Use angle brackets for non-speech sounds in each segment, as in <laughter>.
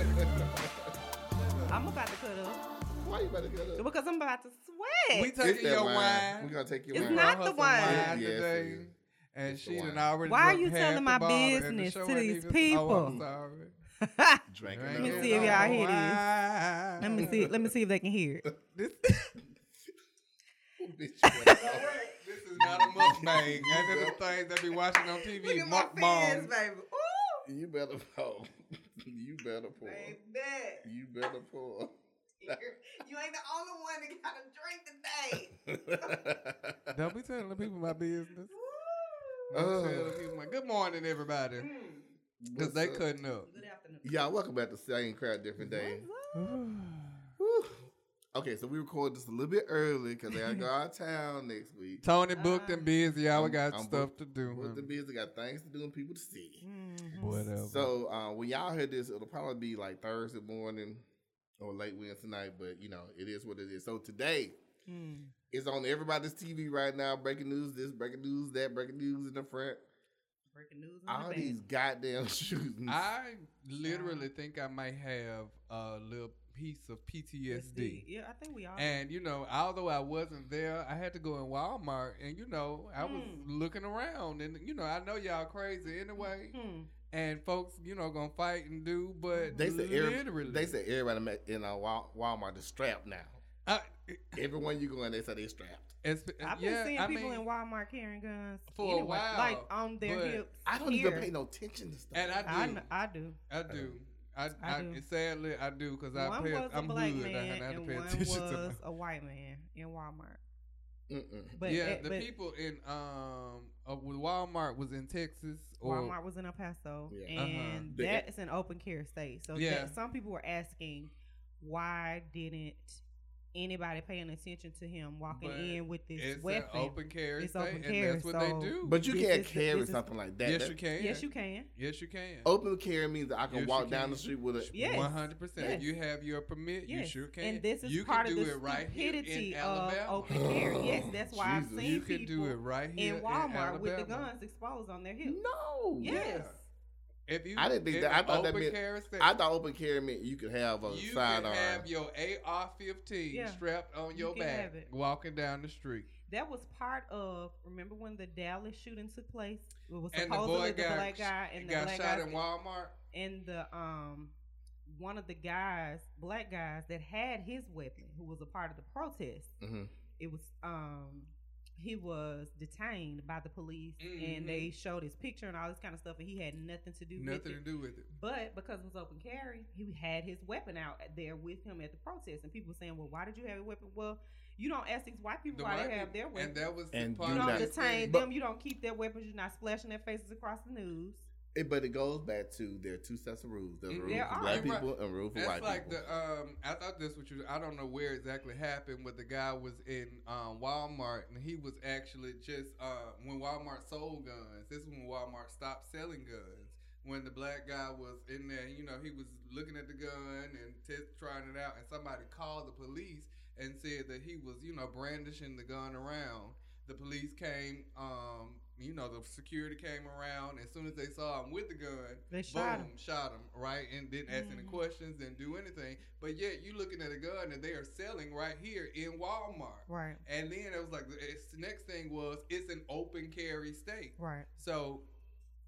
<laughs> I'm about to cut up Why you about to get up? because I'm about to sweat. We It's taking your wine. wine. We gonna take your It's wine. not the some wine. Yes, it today. is. And It's she the done already Why are drunk you half telling the my bottle, and the business show to ain't these even- Oh, I'm people? sorry. <laughs> Drinking Drinking me see if y'all hear this. let me see. Let me see if they can hear it. <laughs> This, Bitch, you better go. this is not a mukbang. And the things that be watching on TV. Look at my mukbang. fans, baby. Ooh, You better pour. You better pour. baby. You better pour. <laughs> You ain't the only one that got a drink today. <laughs> Don't be telling the people my business. Woo. Don't Oh. people my good morning, everybody. Mm. Because What's they up? cutting up. Good afternoon. Y'all, welcome back to Same Crowd Different Day. <sighs> <sighs> <sighs> <laughs> What's up? Whew. Okay, so we recorded this a little bit early because I gotta go <laughs> out of town next week. Tony booked and busy. Y'all I'm- got I'm stuff booked- to do. With the honey. busy, got things to do and people to see. Mhm. Whatever. So uh, when y'all hear this, it'll probably be like Thursday morning or late Wednesday night, but you know, it is what it is. So today Mm. it's on everybody's TV right now. Breaking news, this, breaking news, that, breaking news in the front. Breaking news. in the All back. these goddamn <laughs> shootings. I literally think I might have a little piece of PTSD. Yeah, I think we all. And you know, although I wasn't there, I had to go in Walmart, and you know, I was Hmm. looking around, and you know, I know y'all crazy anyway, Hmm. and folks, you know, gonna fight and do, but they said literally, they said everybody in uh, Wal- Walmart is strapped now. uh, Everyone you go in, they say they strapped. it's, I've been yeah, seeing I people mean, in Walmart carrying guns For a anyway, while, like on their hips. I don't here. even pay no attention to stuff. and I do, I, I do. I do. I, I I, do. sadly I do because I one pay. was a I'm black hood. I man have to and pay one attention to was my- a white man in Walmart. Mm-mm. But yeah, eh, the but people in um uh, Walmart was in Texas or Walmart was in El Paso, Yeah. Uh-huh. and that's an open care state. So Yeah. that, some people were asking, why didn't anybody paying attention to him walking But in with this it's weapon? an open carry It's state, open and carry, that's what so- they do. But you can't carry something like that. yes, you can. yes, you can. Yes, you can. Open carry means that I can Yes, you walk down can. the street with a. Yes. One hundred percent. Yes. You have your permit. Yes. You sure can. And this is you part can of do the it right here in stupidity of open carry. <gasps> Yes, that's why I've Jesus. seen You can people do it right here in Walmart Alabama. with the guns exposed on their hips. No. Yes. If you, I didn't think that- I thought that open meant- carry I thought open carry meant you could have a you sidearm. can have your AR-15 Yeah. strapped on your can back, walking down the street. That was part of. Remember when the Dallas shooting took place? It was And the supposedly boy the got black guy and the got black shot guys in Walmart. and the um one of the guys, black guys that had his weapon, who was a part of the protest. Mhm. It was um he was detained by the police Mhm. and they showed his picture and all this kind of stuff and he had nothing to do with Nothing to do with it. But because it was open carry, he had his weapon out there with him at the protest, and people were saying, "Well, why did you have a weapon?" Well, you don't ask these white people The why white they have people- their weapons. And that was the And part you do of don't detain them. You don't keep their weapons. You're not splashing their faces across the news. It, but it goes back to there are two sets of rules. There's a Mm, rule there for black Right. people and rule for That's white like people. the um. I thought this was. I don't know where exactly happened, but the guy was in um, Walmart, and he was actually just uh, when Walmart sold guns. This is when Walmart stopped selling guns. When the black guy was in there, you know, he was looking at the gun and test trying it out, and somebody called the police and said that he was, you know, brandishing the gun around. The police came. Um, you know, the security came around. As soon as they saw him with the gun, They shot boom, him. shot him right, and didn't ask any Mhm. questions, didn't do anything. But yet you looking at a gun that they are selling right here in Walmart. Right. And then it was like the next thing was it's an open carry state. Right. So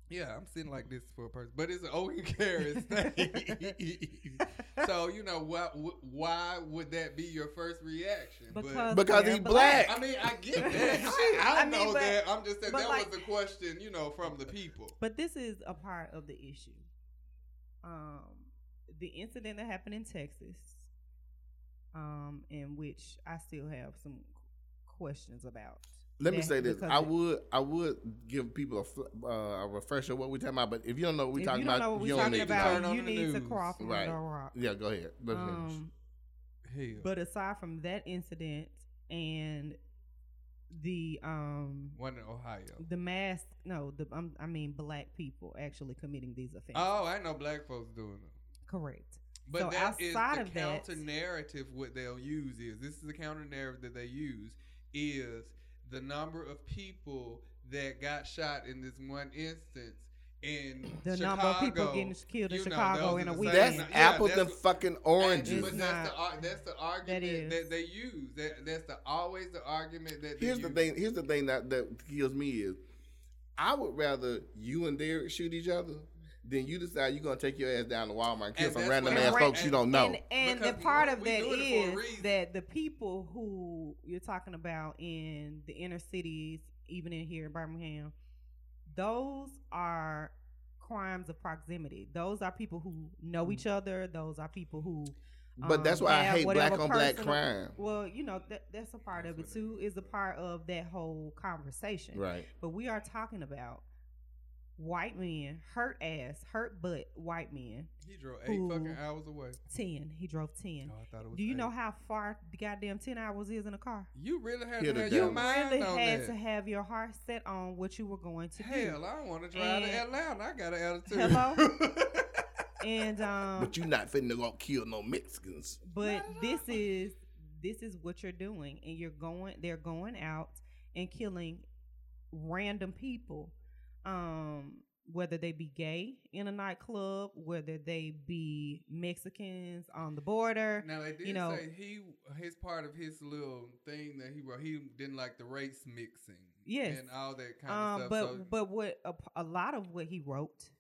yeah, I'm sitting like this for a person, but it's an open carry <laughs> state. <laughs> <laughs> so you know why? Why would that be your first reaction? Because Because they're he black. I mean, I get <laughs> that. I, I, I mean, know but- that. I'm just saying that like- was the question, you know, from the people. But this is a part of the issue. Um, the incident that happened in Texas, um, in which I still have some questions about. Let me say this: I would, I would give people a, uh, a refresher what we're talking about. But if you don't know what we're talking you about, you don't talking need to turn about, on you need to news. crawl from Right. under rock. Yeah, go ahead. Let me. Um, Hell. but aside from that incident and the um One in Ohio. the mass no the um, I mean black people actually committing these offenses. Oh, I know black folks doing it. correct. But So that is outside the of that- counter narrative. What they'll use is this is the counter narrative that they use is the number of people that got shot in this one instance in The Chicago, number of people getting killed in you know, Chicago in a week. That's yeah, apples that's and fucking oranges. But that's the not. ar- that's the argument is. that, they use. That, that's the always the argument that they Here's the thing. Here's the thing that that kills me is, I would rather you and Derek shoot each other than you decide you're gonna take your ass down to Walmart and kill And some random ass I- folks you don't know. And, and the part of that is that doing it for a is reason. that the people who you're talking about in the inner cities, even in here in Birmingham, those are crimes of proximity. Those are people who know each other. Those are people who. but that's um, why I hate black whatever on black personal- crime. Well, you know that that's a part of it That's what too. Is a part of that whole conversation. Right. But we are talking about white men, hurt ass, hurt butt white men. he drove eight who- fucking hours away. Ten. He drove ten. Oh, I thought it was Do you know how far the goddamn ten hours is in a car? You really had Hit to have your You mind really on had that. to have your heart set on what you were going to do. Hell, I don't want to drive to And- Atlanta. I got an attitude. Hello? <laughs> And um, But you're not finna go kill no Mexicans. but this is this is what you're doing, and you're going. They're going out and killing random people, um, whether they be gay in a nightclub, whether they be Mexicans on the border. Now they did you know- say he his part of his little thing that he wrote. He didn't like the race mixing. Yes. and all that kind Um, of stuff. but so, but what a, a lot of what he wrote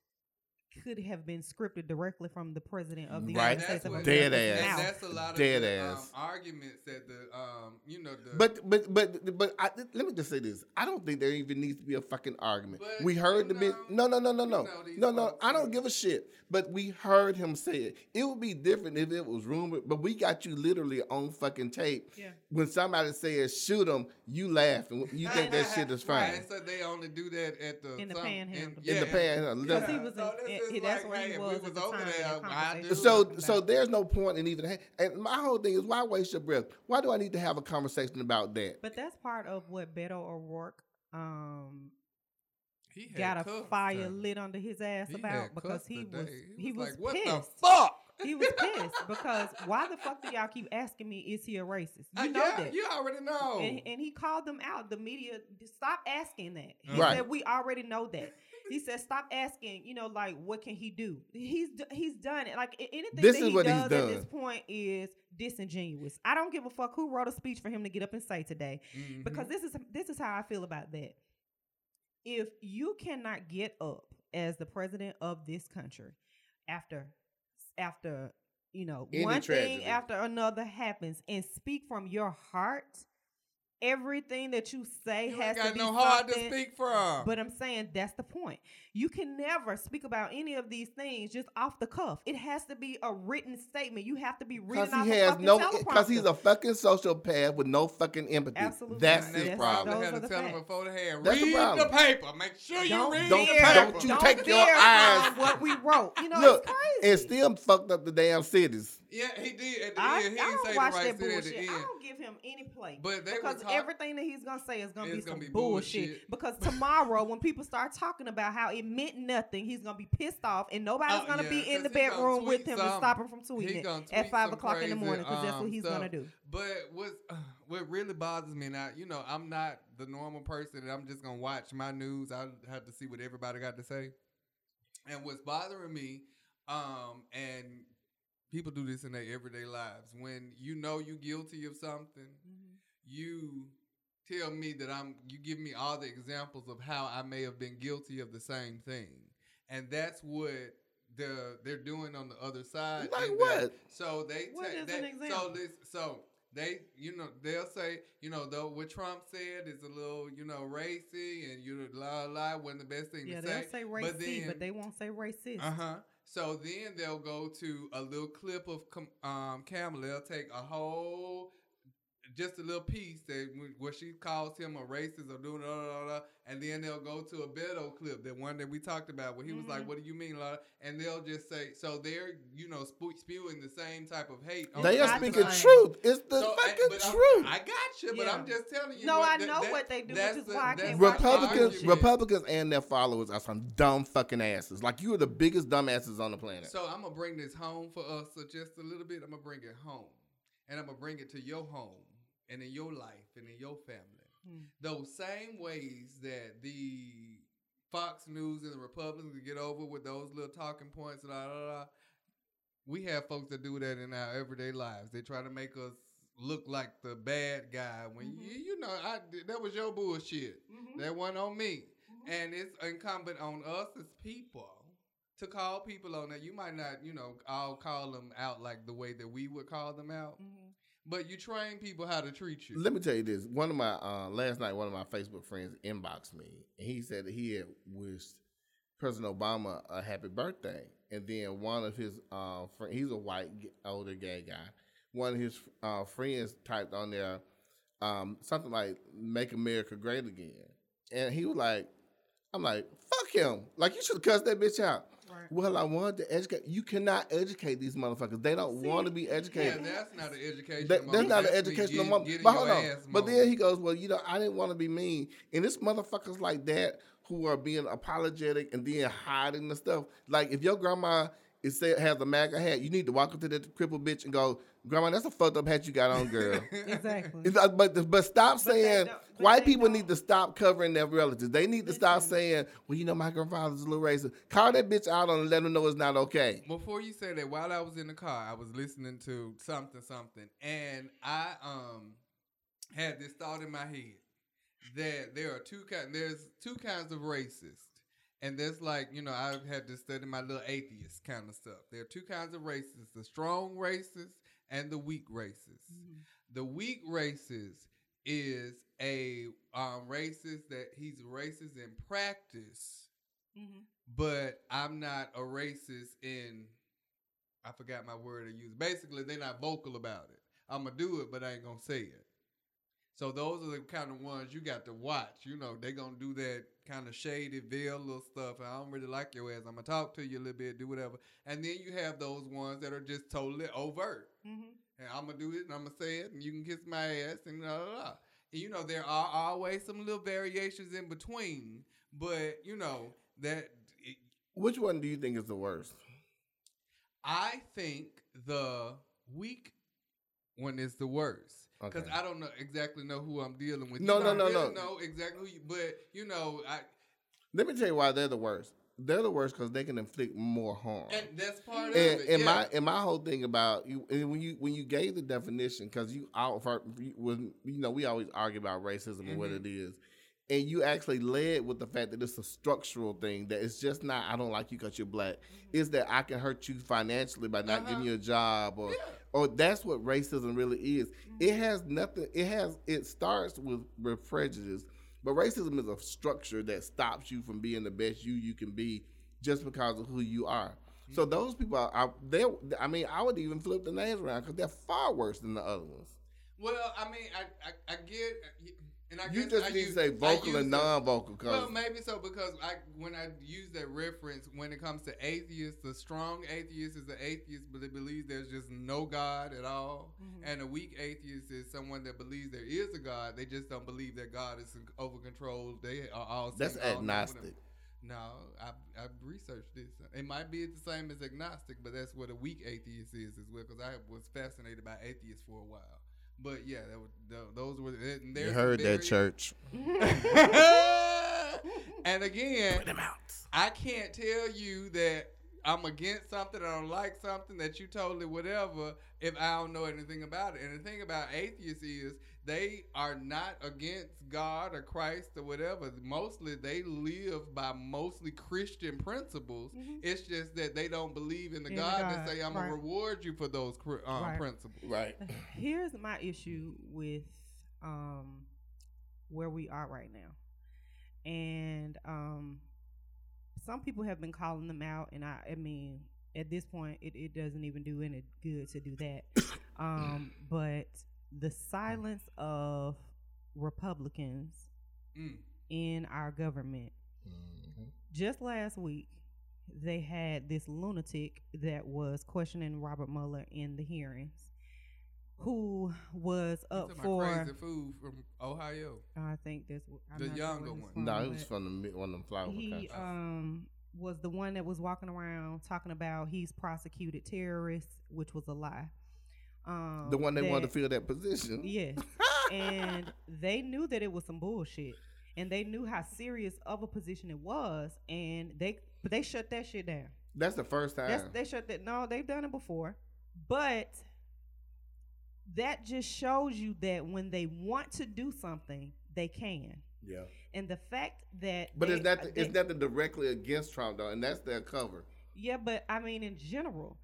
could have been scripted directly from the president of the Right. United States of America. Dead ass. And that's a lot of Dead the, ass. Um, arguments that the um, you know the But but but but I, let me just say this. I don't think there even needs to be a fucking argument. But we heard the bit. No know- no no no you no know no no. I don't give a shit. But we heard him say it. It would be different if it was rumored. But we got you literally on fucking tape. Yeah. When somebody says shoot him, you laugh and you think that shit is <laughs> fine. and so they only do that at the In the some- panhandle. In the panhandle. Because he was in- this in- is that's where he hey, if was we was the over there. that I conversation. do. So so there's no point in even. And my whole thing is why waste your breath? Why do I need to have a conversation about that? But that's part of what Beto O'Rourke um, he had got a fire lit under his ass He about because he was He he was was like, "What the fuck?" He was pissed because why the fuck do y'all keep asking me is he a racist? You Uh, know yeah, that. you already know. And, and he called them out. The media stop asking that. He Right. said we already know that. <laughs> He said stop asking. You know, like what can he do? He's he's done it. Like anything This that he does at this point is disingenuous. I don't give a fuck who wrote a speech for him to get up and say today Mhm. because this is this is how I feel about that. If you cannot get up as the president of this country after after you know Any one tragedy. thing after another happens and speak from your heart, everything that you say you has got to be no heart to something- speak from. But I'm saying that's the point. You can never speak about any of these things just off the cuff. It has to be a written statement. You have to be reading Because off he a has fucking no, because he's a fucking sociopath with no fucking empathy. Absolutely. That's his That's- problem. probably Those had to the tell him facts. before the hand. That's read the, problem. paper. Make sure you Don't read don't- the paper. don't you don't take your eyes- from what we wrote. You know, Look, it's crazy. and still fucked up the damn cities. Yeah, he did at the I, end. He I didn't don't say watch the right that shit at bullshit. the I don't give him any play. But they were because talk- everything that he's gonna say is gonna It's be gonna some be bullshit. bullshit. Because tomorrow, when people start talking about how it meant nothing, he's gonna be pissed off, and nobody's Oh, gonna yeah, be in the bedroom with tweet him to something. stop him from tweeting gonna at five some o'clock in the morning because that's what um, he's stuff. gonna do. But what's uh, <sighs> what really bothers me now, you know, I'm not the normal person and I'm just gonna watch my news. I have to see what everybody got to say. And what's bothering me, um, and people do this in their everyday lives, when you know you're guilty of something, you tell me that I'm you give me all the examples of how I may have been guilty of the same thing. And that's what the they're doing on the other side. Like in that- what? So they What take is they, an so example? this so they you know they'll say you know though what Trump said is a little you know racy and you know la la wasn't the best thing Yeah, to they'll say. say but racist, then- but they won't say racist. uh huh. So then they'll go to a little clip of Com- um, Kamala. They'll take a whole, just a little piece that where she calls him a racist or doing da, da, da, da, and then they'll go to a Beto clip, the one that we talked about, where he was like, Mhm. "What do you mean?" la?" And they'll just say, so they're you know spu- spewing the same type of hate. on They the are not other speaking the side. same. truth. It's the So, I- fucking but I'm- truth. I got you, but Yeah. I'm just telling you. No, what I that- know that- what they do, which that's is the- why I that's can't the watch the Republicans, argument. Republicans, and their followers are some dumb fucking asses. Like you are the biggest dumbasses on the planet. So I'm gonna bring this home for us so just a little bit. I'm gonna bring it home, and I'm gonna bring it to your home and in your life and in your family. Hmm. Those same ways that the Fox News and the Republicans get over with those little talking points. Blah, blah, blah. We have folks that do that in our everyday lives. They try to make us look like the bad guy when Mhm. you, you know I that was your bullshit. Mhm. That one on me. Mhm. And it's incumbent on us as people to call people on that. You might not, you know, all call them out like the way that we would call them out, Mhm. But you train people how to treat you. Let me tell you this. One of my uh, last night, one of my Facebook friends inboxed me, and he said that he had wished President Obama a happy birthday, and then one of his uh, friends, he's a white older gay guy. One of his uh, friends typed on there um, something like "Make America Great Again," and he was like, "I'm like, fuck him! Like you should cuss that bitch out." Right. Well, I wanted to educate. You cannot educate these motherfuckers. They don't want to be educated. yeah, that's not an educational That, that's not an That's me educational moment. getting But hold on. ass But then he goes, Well, you know, I didn't want to be mean. And it's motherfuckers like that who are being apologetic and then hiding the stuff. Like if your grandma is say has a MAGA hat, you need to walk up to that crippled bitch and go, Grandma, that's a fucked up hat you got on, girl. <laughs> Exactly. It's but but stop But saying white people don't. need to stop covering their relatives. They need to stop saying, Well, you know, my grandfather's a little racist. Call that bitch out on and let them know it's not okay. Before you say that, while I was in the car, I was listening to something, something, and I um had this thought in my head that there are two kinds. There's two kinds of racists, and there's like you know I've had to study my little atheist kind of stuff. There are two kinds of racists: the strong racists and the weak racists. Mhm. The weak racist is a um, racist that he's racist in practice Mhm. but I'm not a racist in I forgot my word to use. Basically, they're not vocal about it. I'm gonna do it, but I ain't gonna say it. So those are the kind of ones you got to watch. You know, they gonna do that kind of shady, veil little stuff. I don't really like your ass. I'm gonna talk to you a little bit, do whatever. And then you have those ones that are just totally overt. Mhm. And I'm gonna do it, and I'm gonna say it, and you can kiss my ass, and blah blah blah. And you know, there are always some little variations in between, but you know that it, Which one do you think is the worst? I think the weak one is the worst. Because Okay. I don't know exactly know who I'm dealing with. No, You no, don't no, really no. Know exactly who you, but you know, I Let me tell you why they're the worst. They're the worst because they can inflict more harm. and that's part of And, it. and yeah. my and my whole thing about you and when you when you gave the definition because you out for was you know we always argue about racism and what Mhm. it is, and you actually led with the fact that it's a structural thing that it's just not I don't like you because you're black. Is that I can hurt you financially by not Uh-huh. giving you a job or yeah. or that's what racism really is. It has nothing. It has. It starts with with prejudice, but racism is a structure that stops you from being the best you you can be just because of who you are. So those people are, are they. I mean, I would even flip the names around because they're far worse than the other ones. Well, I mean, I I, I get, and I you just I need use, to say vocal use and non-vocal. Cause Well, maybe so because I when I use that reference when it comes to atheists, the strong atheist is an atheist, but they believes there's just no God at all, Mhm. and a weak atheist is someone that believes there is a God. They just don't believe that God is over control. They are all that's all agnostic. No, I I researched this. It might be the same as agnostic, but that's what a weak atheist is as well. Because I was fascinated by atheists for a while. But yeah, that was, tho- those were. and You there's heard that, church. <laughs> and again, Put them out. I can't tell you that I'm against something, I don't like something, that you totally whatever, if I don't know anything about it. And the thing about atheists is they are not against God or Christ or whatever. Mostly they live by mostly Christian principles. Mhm. It's just that they don't believe in the In the God, that say, I'm right. going to reward you for those um, Right. principles. Right. Here's my issue with um where we are right now. And um some people have been calling them out and I I mean at this point it, it doesn't even do any good to do that. <coughs> um but the silence of Republicans Mm. in our government Mhm. just last week they had this lunatic that was questioning Robert Mueller in the hearings who was up for crazy food from Ohio. I think that's what I'm The not sure younger one. from, No, it was from the one of them flower he um was the one that was walking around talking about he's prosecuted terrorists, which was a lie. Um, the one that wanted to fill that position. Yes, <laughs> and they knew that it was some bullshit. and they knew how serious of a position it was, and they but they shut that shit down. That's the first time. That's, they shut that. No, they've done it before, but that just shows you that when they want to do something, they can. yeah. And the fact that, But they, it's not the, they- it's not the directly against Trump though, and that's their cover. Yeah, but I mean, in general,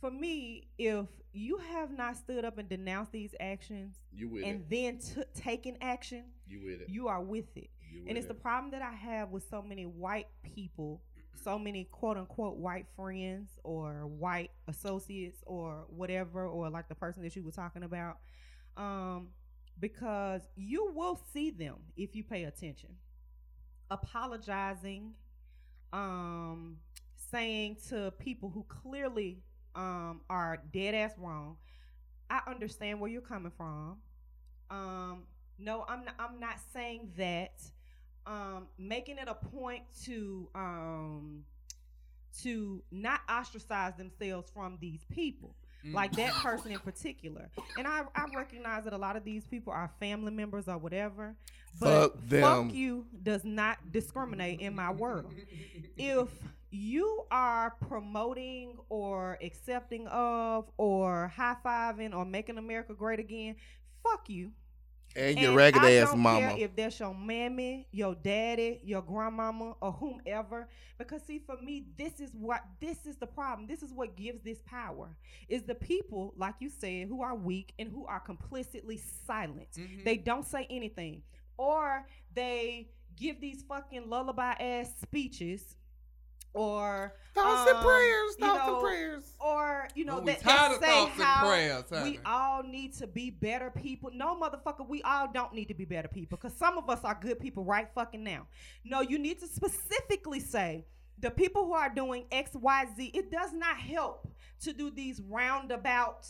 for me, if you have not stood up and denounced these actions You with and then t- taken action. You with it. you are with it. You And with it's the problem that I have with so many white people, so many quote unquote white friends or white associates or whatever, or like the person that you were talking about. Um, because you will see them if you pay attention. Apologizing, um, saying to people who clearly um, are dead ass wrong, I understand where you're coming from. Um, no, I'm not, I'm not saying that. Um, making it a point to um, to not ostracize themselves from these people, Mm. like that <laughs> person in particular. And I, I recognize that a lot of these people are family members or whatever. But Fuck them. fuck you does not discriminate in my world. If you are promoting or accepting of or high fiving or making America great again, fuck you. and your And ragged I ass mama. If that's your mammy, your daddy, your grandmama, or whomever. Because see, for me, this is what this is the problem. This is what gives this power. Is the people, like you said, who are weak and who are complicitly silent. Mhm. They don't say anything. Or they give these fucking lullaby ass speeches. Or thoughts and um, prayers. you Thoughts know, and prayers. or you know Well, we that, that say thoughts and how prayers, we all need to be better people. No, motherfucker, we all don't need to be better people because some of us are good people right fucking now. No, you need to specifically say the people who are doing X, Y, Z. It does not help to do these roundabout,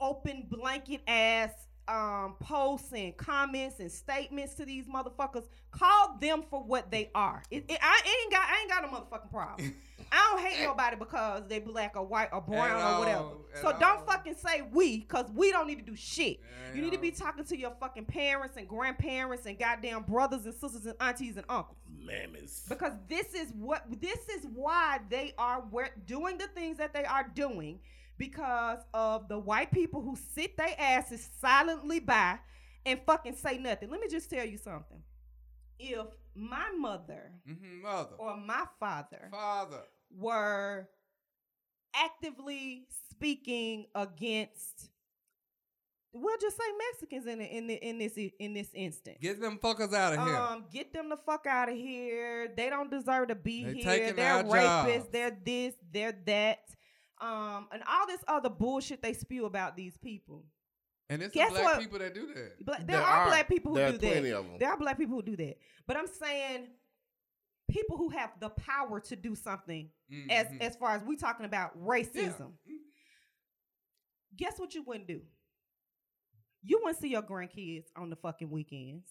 open blanket ass um, posts and comments and statements to these motherfuckers. Call them for what they are. It, it- I ain't got I ain't got a motherfucking problem. I don't hate nobody because they black or white or brown At or whatever. all, at So don't all. fucking say we, cause we don't need to do shit. At You need to be talking to your fucking parents and grandparents and goddamn brothers and sisters and aunties and uncles. Mammies. Because this is what this is why they are doing the things that they are doing because of the white people who sit their asses silently by and fucking say nothing. Let me just tell you something. If my mother Mhm, mother, or my father father. were actively speaking against we'll just say Mexicans in the, in the, in this in this instant. Get them fuckers out of here. Um, get them the fuck out of here. They don't deserve to be They here. They're rapists. jobs. They're this. They're that. Um, and all this other bullshit they spew about these people. and it's guess some black what? people that do that. Black, there, are, black people who there do are plenty that. of them. There are black people who do that. But I'm saying people who have the power to do something as Mhm. as far as we talking about Yeah. racism. Guess what you wouldn't do? You wouldn't see your grandkids on the fucking weekends.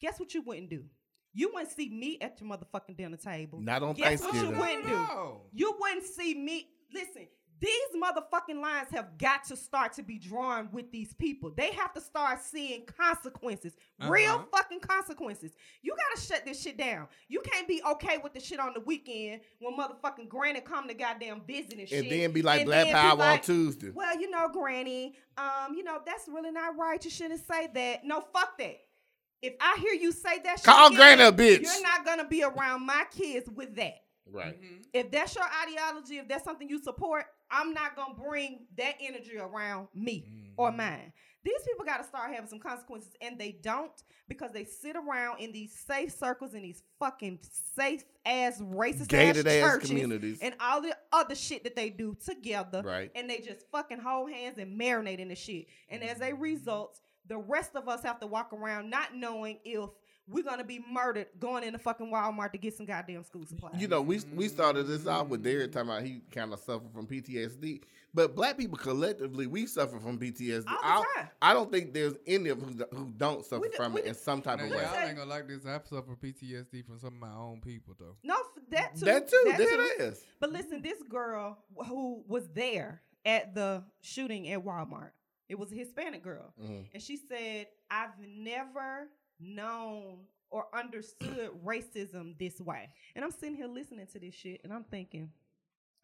Guess what you wouldn't do? You wouldn't see me at your motherfucking dinner table. Not on Guess what you wouldn't do? No. You wouldn't see me. Listen, these motherfucking lines have got to start to be drawn with these people. They have to start seeing consequences, real Uh-huh. fucking consequences. You gotta shut this shit down. You can't be okay with the shit on the weekend when motherfucking granny come to goddamn visit and shit. And then be like And Black Power on Tuesday. Well, you know, granny, um, you know, that's really not right. You shouldn't say that. No, fuck that. If I hear you say that shit Call again, Granny a bitch. You're not gonna be around my kids with that Right. Mhm. if that's your ideology, if that's something you support, I'm not gonna bring that energy around me or Mhm. mine. These people got to start having some consequences, and they don't because they sit around in these safe circles in these fucking safe ass racist Gated ass ass churches communities. and all the other shit that they do together, Right. and they just fucking hold hands and marinate in the shit. And as a result, the rest of us have to walk around not knowing if we're gonna be murdered going in the fucking Walmart to get some goddamn school supplies. You know, we we started this off with Derek talking about he kind of suffered from PTSD, but black people collectively we suffer from PTSD. All the I, time. I don't think there's any of who who don't suffer do- from it do- in some type Now, of y'all way. say- ain't gonna like this. I suffer PTSD from some of my own people though. No, f- that too. That too, that dead too. ass. But listen, this girl who was there at the shooting at Walmart, it was a Hispanic girl, Mhm. and she said, "I've never known or understood racism this way. And I'm sitting here listening to this shit and I'm thinking,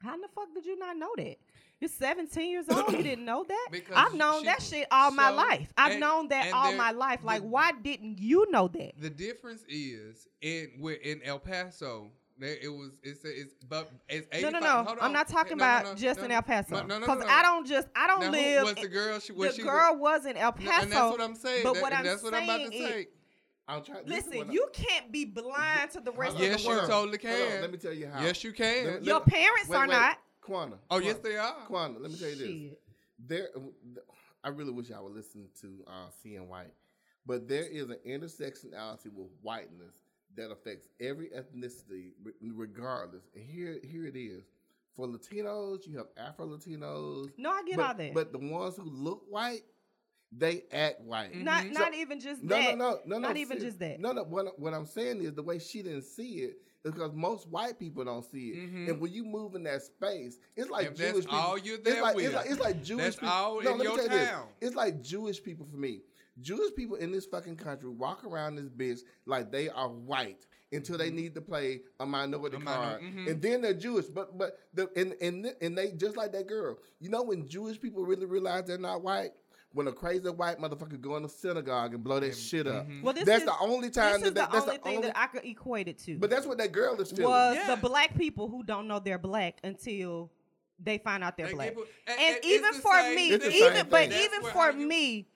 how in the fuck did you not know that? You're 17 years old. you didn't know that? <coughs> Because I've known she- that shit all my life. I've and- known that all there- my life. Like, the- why didn't you know that? The difference is in in El Paso. It was it's it's but it's 85, No, no, no. I'm not talking No, about no, just no, in. El Paso. No, no, no, Because. I don't just I don't Now, who live. was the girl? She was the she girl was in El Paso. and that's what I'm saying. But That- what I'm that's what I'm about to saying say. I'm trying. this is Listen, what I- you can't be blind to the rest Hold on, of Yes, the you world. totally hold on, can. let me tell you how. Yes, you can. Let me- Your let- parents wait, are wait. not. Quana. oh, yes, they are. Quana, let me tell you this. Shit. There, I really wish I would listen to uh, Seeing White, but there is an intersectionality with whiteness that affects every ethnicity regardless. And here, here it is. For Latinos, you have Afro Latinos. No, I get but, all that. But the ones who look white, they act white. not Mhm. not even just No, that. no, no, no, no. Not even see- just that. No, no. What, what I'm saying is the way she didn't see it is because most white people don't see it. Mhm. And when you move in that space, it's like If Jewish people. all you're it's like, with, it's like it's like Jewish that's people. all no, in let me your tell you this. It's like Jewish people for me. Jewish people in this fucking country walk around this bitch like they are white until they need to play a minority Mm-hmm. A card, mhm. and then they're Jewish. But but the and and and they just like that girl. You know when Jewish people really realize they're not white. When a crazy white motherfucker go in the synagogue and blow that shit up, mhm. Well, this that's is, the only time this that, is that the that's only the thing only. that I could equate it to. but that's what that girl is feeling. was Yeah. the black people who don't know they're black until they find out they're And black. people- and, it's even for same me, It's the thing. same even but. That's even where for you- me,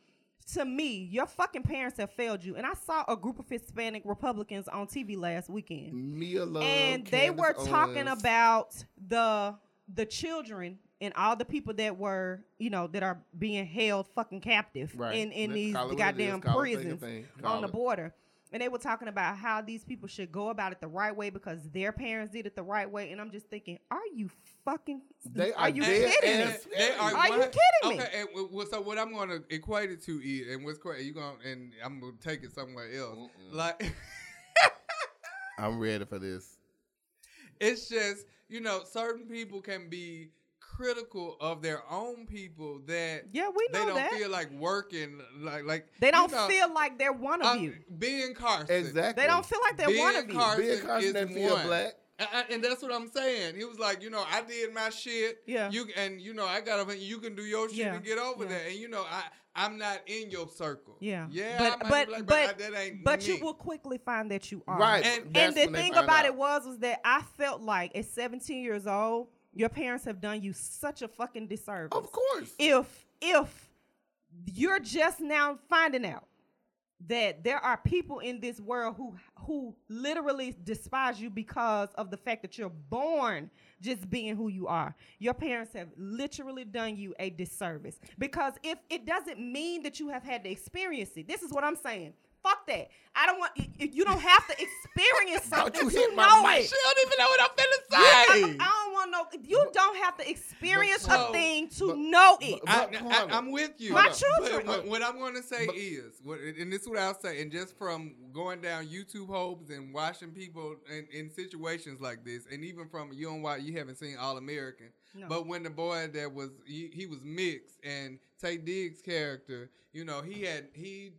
to me, your fucking parents have failed you. And I saw a group of Hispanic Republicans on TV last weekend, Mia Love, and they Candace were talking Owens. about the the children and all the people that were, you know, that are being held fucking captive Right. in in these call it what it goddamn is. Call it thing a prisons thing. on the border. And they were talking about how these people should go about it the right way because their parents did it the right way. And I'm just thinking, are you fucking? They are are you dead kidding me? They are, Are you kidding me? Okay, and w- w- so what I'm going to equate it to is, and what's crazy, you going and I'm going to take it somewhere else. Mm-mm. Like, <laughs> I'm ready for this. it's just you know, certain people can be critical of their own people that Yeah, we know they don't that. feel like working, like like they don't know, feel like they're one of um, you. Ben Carson. Exactly. They don't feel like they're one of Ben you. Carson Ben Carson is that feel one. black. And, I- and that's what I'm saying. He was like, you know, I did my shit. Yeah. You and you know, I got to You can do your shit Yeah. and get over Yeah. there. And you know, I I'm not in your circle. Yeah. Yeah. But- I might be but- black, but- I- that ain't But me. you will quickly find that you are. Right. And- and the thing about out. it was was that I felt like at 17 years old, your parents have done you such a fucking disservice. Of course. If if you're just now finding out that there are people in this world who who literally despise you because of the fact that you're born just being who you are. Your parents have literally done you a disservice because if it doesn't mean that you have had to experience it. This is what I'm saying. Fuck that. I don't want y- y- you don't have to experience <laughs> Don't something you to hit my know mic. it. She don't even know what I'm finna I, say. I don't want no. You don't have to experience so- a thing to but- know it. but- I, Quana. I, am with you. My But children- what, what I'm going to say But- is, what, and this is what I'll say, and just from going down YouTube holes and watching people in, in situations like this, and even from you and why you haven't seen All American, No. but when the boy that was he, he was mixed and Taye Diggs' character, you know, he had he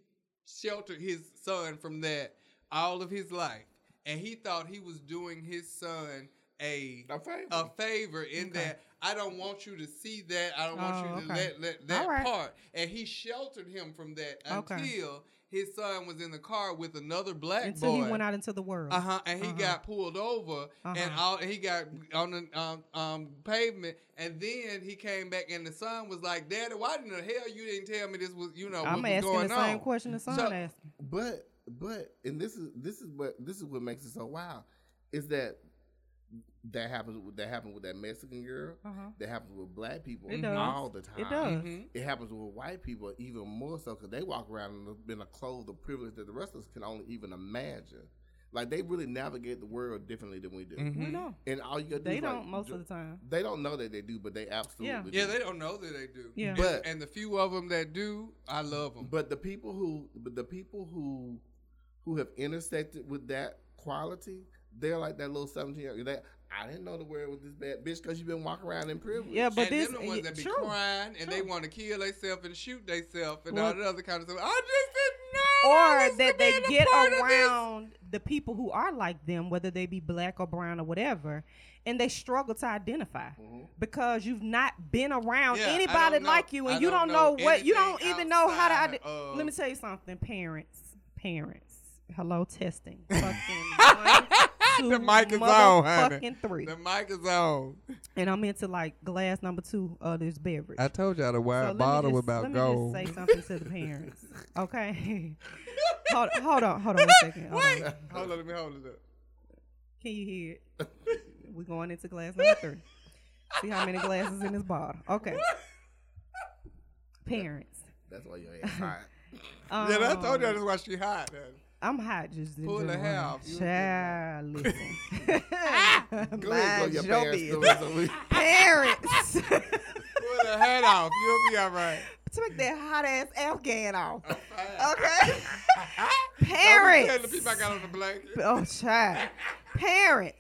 sheltered his son from that all of his life, and he thought he was doing his son a A favor. a favor in Okay. that I don't want you to see that. I don't want Oh, you to okay. let, let that right. part. And he sheltered him from that Okay. until his son was in the car with another black Until boy. he went out into the world. Uh huh. And he Uh-huh. got pulled over, and Uh-huh. all and he got on the um, um pavement, and then he came back, and the son was like, "Daddy, why in the hell you didn't tell me this was you know I'm what was asking going the same on?" question the son So- asked. But but and this is this is what this is what makes it so wild is that that happens with that happened with that Mexican girl. Uh-huh. That happens with black people It does. all the time. It does. Mhm. It happens with white people even more so because they walk around in a, in a clothes of privilege that the rest of us can only even imagine. Like they really navigate the world differently than we do. We Mhm. know. And all you got to do They is don't most ju- of the time. They don't know that they do, but they absolutely Yeah, do. they don't know that they do. Yeah. But- and the few of them that do, I love them. But the people who, but the people who, who have intersected with that quality, they're like that little seventeen year old. That I didn't know the word was this bad, bitch, because you've been walking around in privilege. Yeah, but and this them the ones that be true. crying and they want to kill themselves and shoot themselves and Well- all that other kind of stuff. I just didn't know. or dollars that for they being a get part of this. around the people who are like them, whether they be black or brown or whatever, and they struggle to identify mm-hmm. because you've not been around Yeah, anybody like you, and I you don't don't know, know what you don't even know how to. ide- of- Let me tell you something, parents, parents. Hello, testing. <laughs> Fucking one, <laughs> two, The mic is on, honey. three. The mic is on. And I'm into like glass number two of this beverage. I told y'all the So wine let bottle just- about let gold. me just say <laughs> something to the parents. Okay. <laughs> hold, hold on, hold on one second. Hold Wait, on. hold on, let me hold it up. Can you hear it? We're going into glass number three. See how many glasses in this bottle. Okay. Parents. That's why your ass hot. Um, yeah, I told y'all that's why she hot. man. I'm hot just in Pull the general. hair off. You Child, listen. <laughs> <laughs> Go ahead, go your <laughs> parents. business. story, so we- Parents. Pull the head off. You'll be all right. Take that hot ass Afghan off. Okay. Don't be telling Parents. the people I got on the blanket. Oh, child. Parents.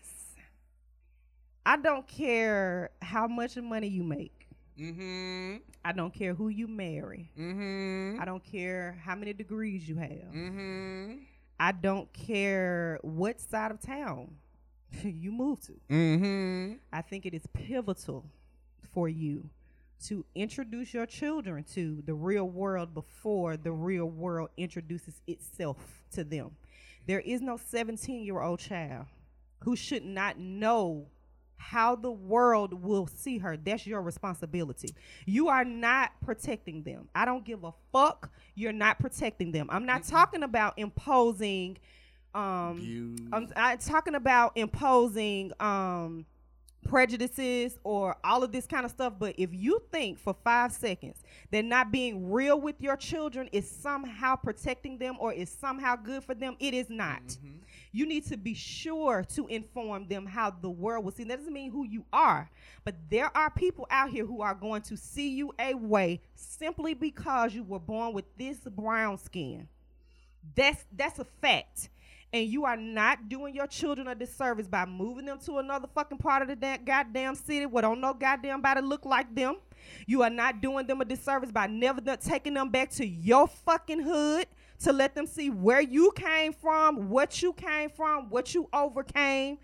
I don't care how much money you make. Mm-hmm. I don't care who you marry. Mm-hmm. I don't care how many degrees you have. Mm-hmm. I don't care what side of town <laughs> you move to. Mm-hmm. I think it is pivotal for you to introduce your children to the real world before the real world introduces itself to them. There is no 17 year old child who should not know how the world will see her. That's your responsibility. You are not protecting them. I don't give a fuck. You're not protecting them. I'm not talking about imposing um Views. I'm, I'm talking about imposing um prejudices or all of this kind of stuff. But if you think for five seconds that not being real with your children is somehow protecting them or is somehow good for them, it is not. Mm-hmm. You need to be sure to inform them how the world will see. That doesn't mean who you are, but there are people out here who are going to see you a way simply because you were born with this brown skin. That's that's a fact. And you are not doing your children a disservice by moving them to another fucking part of the da- goddamn city where don't no goddamn body look like them. You are not doing them a disservice by never not taking them back to your fucking hood to let them see where you came from, what you came from, what you overcame.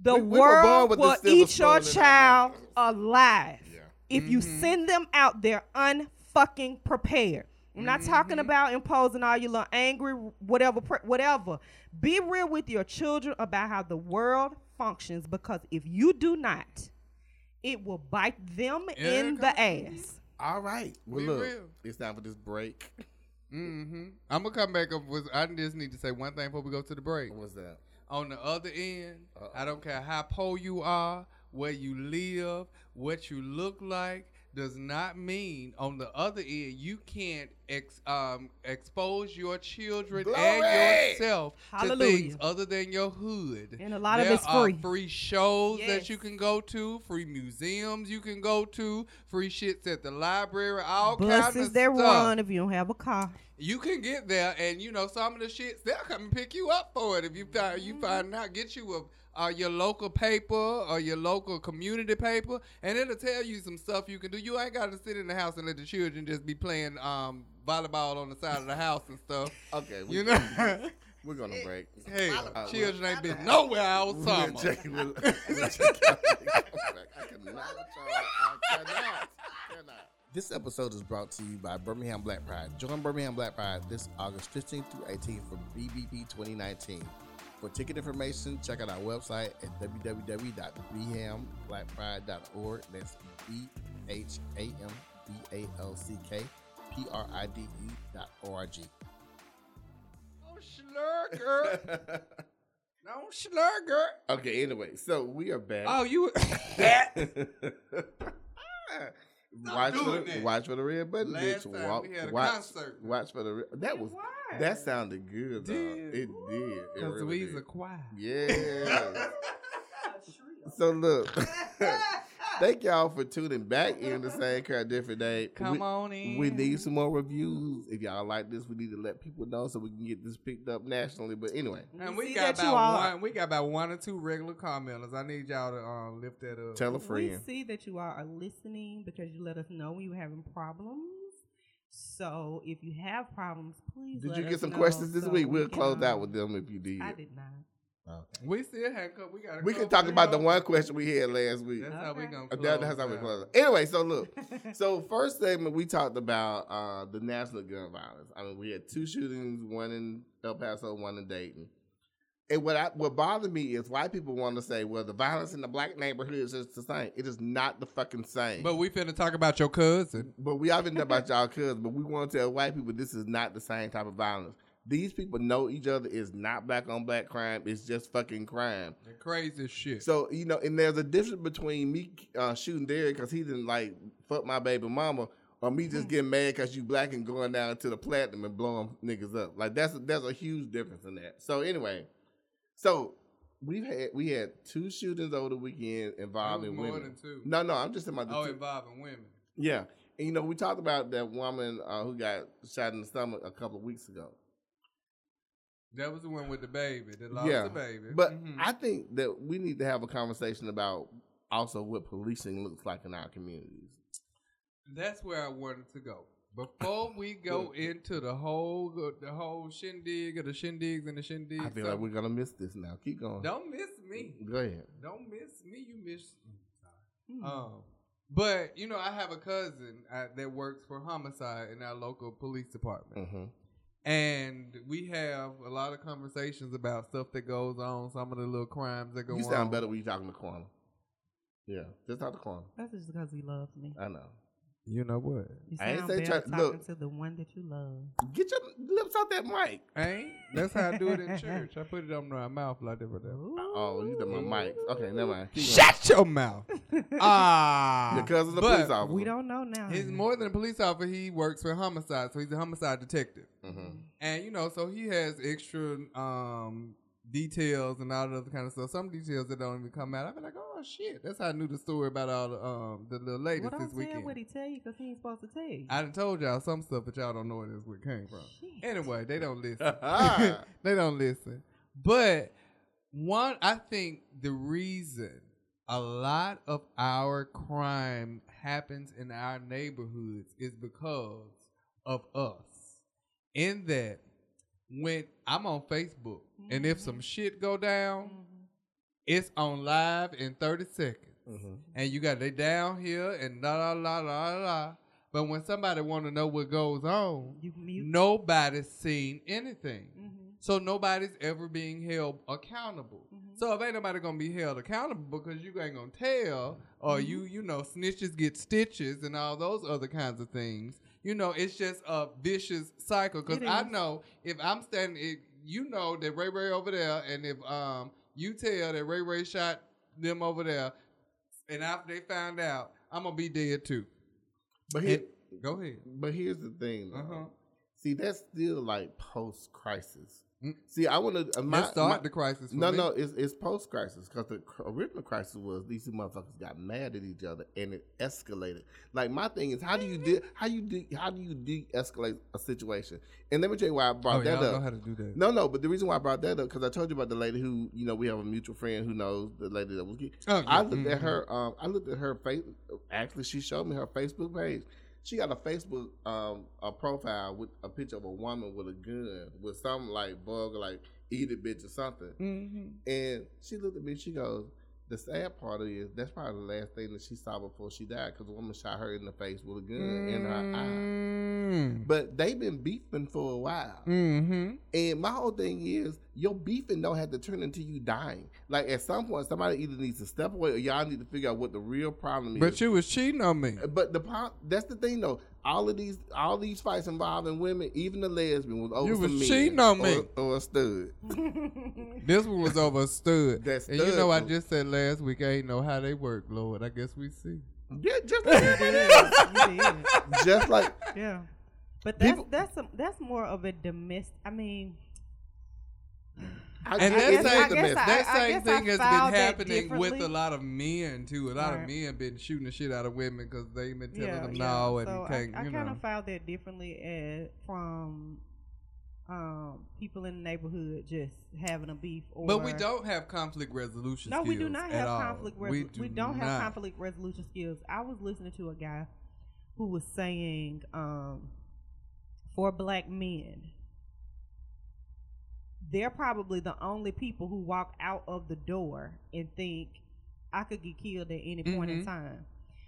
The We- we world will eat your spoon in our child alive Yeah. if you mm-hmm. send them out there unfucking prepared. I'm not talking about imposing all your little angry whatever whatever. Be real with your children about how the world functions because if you do not, it will bite them Yeah, in the ass. All right. Well, Be look, real. it's time for this break. Mm-hmm. I'm gonna come back up with. I just need to say one thing before we go to the break. What's that? On the other end, Uh-oh. I don't care how poor you are, where you live, what you look like, does not mean on the other end you can't ex, um, expose your children Glory! and yourself Hallelujah. to things other than your hood. And a lot of it's are free. free shows Yes. that you can go to, free museums you can go to, free shits at the library, all kinds Buses of that stuff. run if you don't have a car. You can get there, and you know some of the shits they'll come and pick you up for it if you find Mm-hmm. you find out. Get you a uh, your local paper or your local community paper, and it'll tell you some stuff you can do. You ain't got to sit in the house and let the children just be playing um, volleyball on the side of the house and stuff. <laughs> Okay. We, You know, we're gonna break. hey, Uh, children ain't been <laughs> nowhere all We'll summer. check- we'll- we'll check out. I cannot. I cannot. Cannot. This episode is brought to you by Birmingham Black Pride. Join Birmingham Black Pride this August 15th through 18th for BBB 2019. For ticket information, check out our website at www.bhamBlackPride.org. That's B H A M B A L C K P R I D E dot O R G. No slurger, <laughs> no slurger. Okay, anyway, so we are back. Oh, you. <laughs> <laughs> watch for the that. watch for the red button, Last bitch. time Walk, we had a watch, concert. watch for the red. That was was. that sounded good. Dog. Did. It did. It Because really we's a choir. Yeah. <laughs> so look, <laughs> <laughs> thank y'all for tuning back in the same crowd, different day. Come we, on in. We need some more reviews. If y'all like this, we need to let people know so we can get this picked up nationally. But anyway, And We we got that you about are- one. We got about one or two regular commenters. I need y'all to um, lift that up. tell a friend. We see that you all are listening because you let us know when you're having problems. So if you have problems, please. Did let you us get some know questions this so week? we We'll can, close out um, with them if you did. I did not. Okay. We still had co- we got. We can talk about the one question we had last week. That's how we gonna. Close that- that's how we close. it. Anyway, so look. <laughs> So first segment we talked about uh, the national gun violence. I mean, we had two shootings, one in El Paso, one in Dayton. And what I, what bothered me is white people want to say, well, the violence in the black neighborhoods is the same. It is not the fucking same. But we finna talk about your cousin. But we haven't know about y'all cousins, but we want to tell white people this is not the same type of violence. These people know each other. It's not black on black crime. It's just fucking crime. The craziest shit. So you know, and there's a difference between me uh, shooting Derek because he didn't like fuck my baby mama, or me just getting mad because you black and going down to the platinum and blowing niggas up. Like that's there's a huge difference in that. So anyway, so we've had we had two shootings over the weekend involving more women. than two. No, no, I'm just talking about the Oh, two. involving women. Yeah, and you know we talked about that woman uh, who got shot in the stomach a couple of weeks ago. That was the one with the baby. That lost yeah, the baby. but Mhm. I think that we need to have a conversation about also what policing looks like in our communities. That's where I wanted to go. Before we <laughs> go into the whole the whole shindig or the shindigs and the shindigs, I feel like we're gonna miss this now. Keep going. don't miss me. Go ahead. Don't miss me. You miss. Hmm. Um, but you know, I have a cousin uh, that works for homicide in our local police department, hmm and we have a lot of conversations about stuff that goes on, some of the little crimes that go on. You on. sound better when you talking to corner. Yeah, just talk to corner. That's just because he loves me. I know. You know what? You I ain't sound say try- talking look. to the one that you love. Get your lips out that mic. Ain't that's how I do it in <laughs> church. I put it on my mouth like that. whatever. Oh, you did my mic. Okay, never mind. Keep going. Shut your mouth. <laughs> Ah, Your cousin's a but police officer. We don't know now. He's more than a police officer. He works for homicide, so he's a homicide detective. hmm And you know, so he has extra um details and all the other kind of stuff. Some details that don't even come out. I be like, oh shit, that's how I knew the story about all the um the little ladies What I'm this saying, weekend. what he tell you? Because he ain't supposed to tell you. I done told y'all some stuff, but y'all don't know where this where it came from. Shit. Anyway, they don't <laughs> listen. <laughs> they don't listen. But one, I think the reason a lot of our crime happens in our neighborhoods is because of us. In that, when I'm on Facebook and if some shit go down, Mhm. it's on live in 30 seconds hmm and you got they down here and la la la la la. But when somebody want to know what goes on, nobody's seen anything. Mhm. So nobody's ever being held accountable. Mhm. So if ain't nobody gonna be held accountable because you ain't gonna tell, or you you know snitches get stitches and all those other kinds of things. You know, it's just a vicious cycle. Because I know if I'm standing, if you know that Ray Ray over there, and if um you tell that Ray Ray shot them over there, and after they found out, I'm gonna be dead too. But here, And- go ahead. but here's the thing. Uh-huh. See, that's still like post crisis. Mm. See, I want to. My, Let's start the crisis. For No, me. no, it's it's post crisis because the original crisis was these two motherfuckers got mad at each other and it escalated. Like my thing is, how do you de- how you de- how do you de escalate a situation? And let me tell you why I brought Oh, that y'all up. know how to do that. No, no, but the reason why I brought that up because I told you about the lady who you know we have a mutual friend who knows the lady that was. Oh, yeah. I looked at Mhm. her. Um, I looked at her face. Actually, she showed me her Facebook page. She got a Facebook um a profile with a picture of a woman with a gun with something like bug like eat it bitch or something. Mm-hmm. And she looked at me. She goes, "The sad part is that's probably the last thing that she saw before she died because the woman shot her in the face with a gun in her eye." Mm. But they've been beefing for a while. Mm-hmm. And my whole thing is, your beefing don't have to turn into you dying. Like at some point, somebody either needs to step away or y'all need to figure out what the real problem is. But you was cheating on me. But the that's the thing though. All of these, all these fights involving women, even the lesbian was over You was men cheating on me. or, or a stud. <laughs> This one was over a stud. That and you stud know, I just said last week I ain't know how they work, Lord. I guess we see. Yeah, just <laughs> like everybody did. else. just like Yeah. But that's People- that's a, that's more of a domestic. I mean, I, And that same, not guess. That same thing has been happening with a lot of men too. A lot of Right. men been shooting the shit out of women because they've been telling yeah, them yeah. no and so you. I, I kind of filed that differently as, from um, people in the neighborhood just having a beef. Or, but we don't have conflict resolution. No, we do not have conflict. Resol- we, we, do don't have conflict resolution skills. I was listening to a guy who was saying um, for black men, they're probably the only people who walk out of the door and think I could get killed at any point in Mhm. time.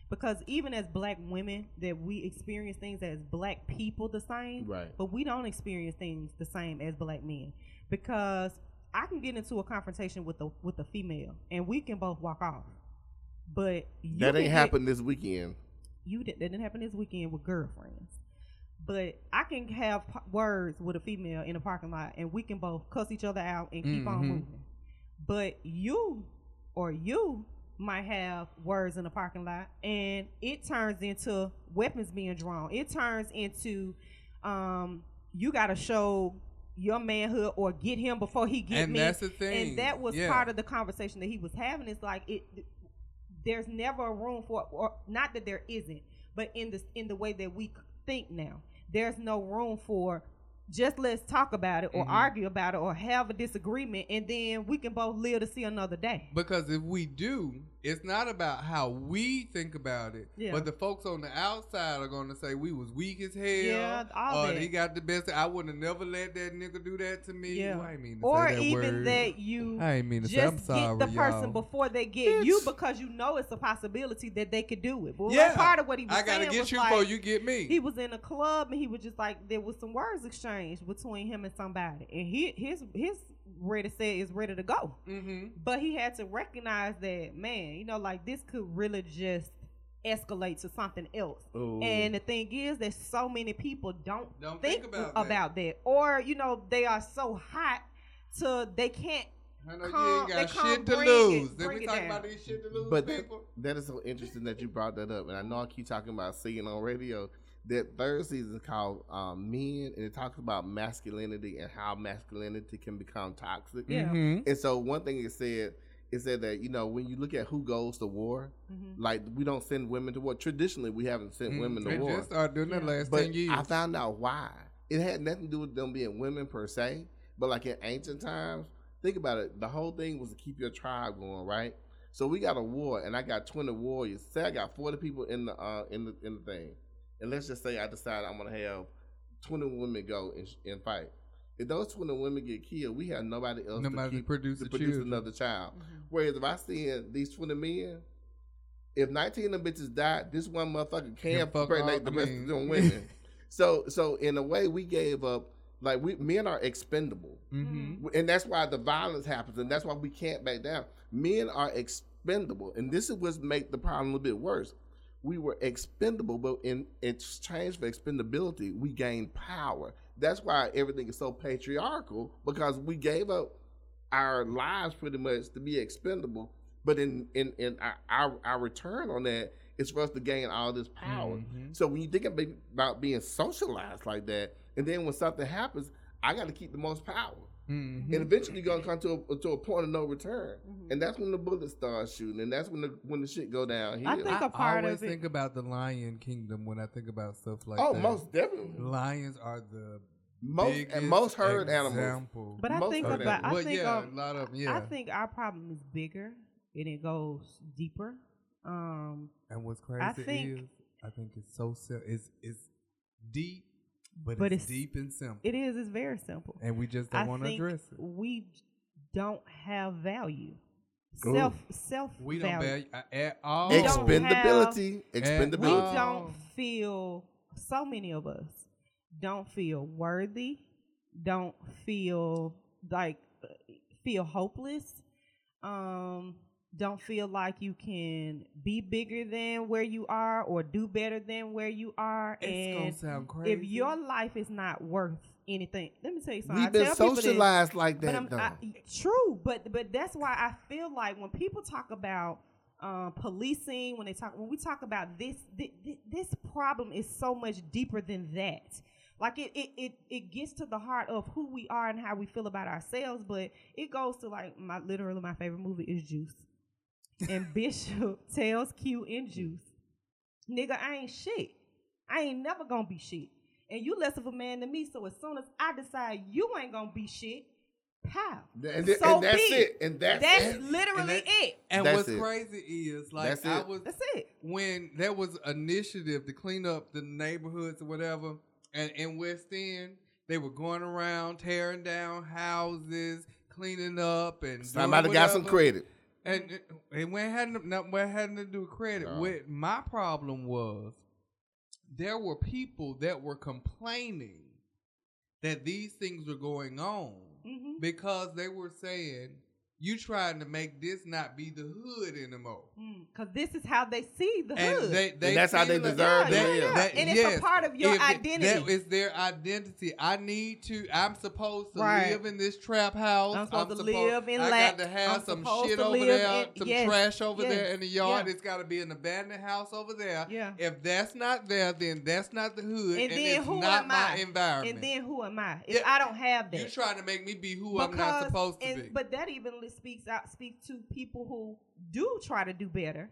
Because even as black women, that we experience things as black people the same, Right. but we don't experience things the same as black men. Because I can get into a confrontation with a with a female, and we can both walk off. But you That ain't happened this weekend. you did, that didn't happen this weekend with girlfriends. But I can have p- words with a female in a parking lot, and we can both cuss each other out and keep on Mhm. moving. But you or you might have words in a parking lot, and it turns into weapons being drawn. It turns into um, you got to show your manhood or get him before he get And me. that's the thing. And that was Yeah. part of the conversation that he was having. It's like it. There's never a room for, or not that there isn't, but in the in the way that we think now, there's no room for just let's talk about it or Mhm. argue about it or have a disagreement, and then we can both live to see another day. Because if we do, it's not about how we think about it, Yeah. but the folks on the outside are going to say we was weak as hell. Yeah, all or that. he got the best. I would have never let that nigga do that to me. Yeah. Well, I ain't mean to Or say that even word. that you I ain't mean to say. I'm just sorry, get the person y'all. before they get you because you know it's a possibility that they could do it. But Yeah. part of what he was saying. I gotta saying get was you like, before you get me. he was in a club and he was just like there was some words exchanged between him and somebody and he his his ready set is ready to go mm-hmm. but he had to recognize that man you know like this could really just escalate to something else Ooh. and the thing is that so many people don't, Don't think, think about that. about that or you know they are so hot to they can't I know Come- you ain't they got shit to bring it- lose. Then bring we it talking down. about these shit to lose But that, that is so interesting that you brought that up. And I know I keep talking about Scene on Radio. That third season is called um, Men, and it talks about masculinity and how masculinity can become toxic. Yeah. Mhm. And so one thing it said, it said that, you know, when you look at who goes to war, Mhm. like we don't send women to war. Traditionally, we haven't sent Mm, women to They war. just started doing that Yeah. last But ten years. I found out why. It had nothing to do with them being women per se, but like in ancient times, think about it. The whole thing was to keep your tribe going, right? So we got a war, and I got twenty warriors. Say I got forty people in the uh, in the in the thing, and let's just say I decide I'm gonna have twenty women go and, and fight. If those twenty women get killed, we have nobody else Nobody to, to keep, produce to produce another child. Mhm. Whereas if I see these twenty men, if nineteen of them bitches died, this one motherfucker Can can't fuck pregnate all- the I rest mean- of them <laughs> women. so so in a way, we gave up. Like we men are expendable, Mm-hmm. and that's why the violence happens, and that's why we can't back down. Men are expendable, and this is what make the problem a little bit worse. We were expendable, but in exchange for expendability, we gained power. That's why everything is so patriarchal because we gave up our lives pretty much to be expendable. But in in, in our, our our return on that is for us to gain all this power. Mhm. So when you think about- about being socialized like that, and then when something happens, I got to keep the most power, Mm-hmm. and eventually you're gonna come to a, to a point of no return, Mhm. and that's when the bullets start shooting, and that's when the when the shit go down. I think I a part always of it- think about the Lion Kingdom when I think about stuff like oh, that. most definitely, lions are the most and most herd animals. example. but i Most think about them. i well, think yeah, a lot of yeah. I think our problem is bigger and it goes deeper. Um, and what's crazy I think- is I think it's so sim- it's it's deep, but, But it's, it's- deep and simple, it is. It's very simple. and we just don't want to address it. we don't have value. Ooh. Self self We don't value. value uh, at all. We don't Expendability, we expendability. Oh. don't feel so many of us don't feel worthy don't feel like uh, feel hopeless um don't feel like you can be bigger than where you are or do better than where you are It's and gonna sound crazy. if your life is not worth anything let me tell you something We've been people this, socialized like that, though. I, true, but but that's why I feel like when people talk about um, policing, when they talk, when we talk about this, thi- thi- this problem is so much deeper than that. Like it, it, it, it gets to the heart of who we are and how we feel about ourselves, but it goes to like my literally my favorite movie is Juice, and Bishop <laughs> tells Q and Juice, nigga, I ain't shit. I ain't never gonna be shit. And you less of a man than me, so as soon as I decide you ain't gonna be shit, pow. and, th- so and that's be it. And that's, That's it. literally that- it. and That's what's it. crazy is like That's I it. was That's it. when there was initiative to clean up the neighborhoods or whatever. and in West End, they were going around tearing down houses, cleaning up, and doing Somebody got some credit. And it, it went had no- not what had to do with credit. No. What my problem was, there were people that were complaining that these things were going on hmm because they were saying you trying to make this not be the hood anymore. Because Mm, this is how they see the And hood. they, they And that's how they feel like- deserve yeah, yeah, yeah. That- and it's yes. a part of your If it- identity. That is their identity. I need to. I'm supposed to Right. live in this trap house. I'm supposed to supposed- live in I lack. got to have I'm some shit over there, in- some yes, trash over yes, there in the yard. yeah. It's got to be an abandoned house over there. Yeah. If that's not there, then that's not the hood, And and, then it's who not am my I? environment. and then who am I? If Yeah. I don't have that. You're trying to make me be who I'm not supposed to and- be. But that evenly speaks out speaks to people who do try to do better.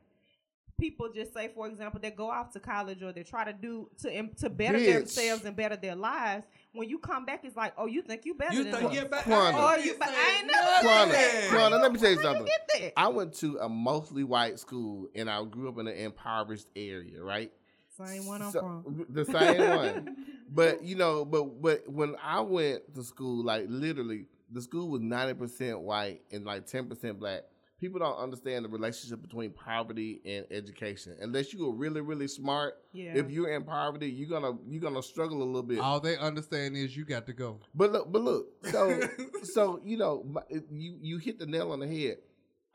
People just say, for example, they go off to college or they try to do to im- to better Bitch. themselves and better their lives. When you come back, it's like, oh, you think you better you than think you're better? Quanta. I Oh, ain't you- but I saying ain't never nothing. Quanta, Quanta, let me tell you something. get? I went to a mostly white school and I grew up in an impoverished area, right? Same one I'm So- from. The same one. <laughs> But you know, but but when I went to school, like literally, the school was ninety percent white and like ten percent black. People don't understand the relationship between poverty and education. Unless you are really, really smart, Yeah. if you're in poverty, you're gonna you're gonna struggle a little bit. All they understand is you got to go. But look, but look, so <laughs> so you know, you you hit the nail on the head.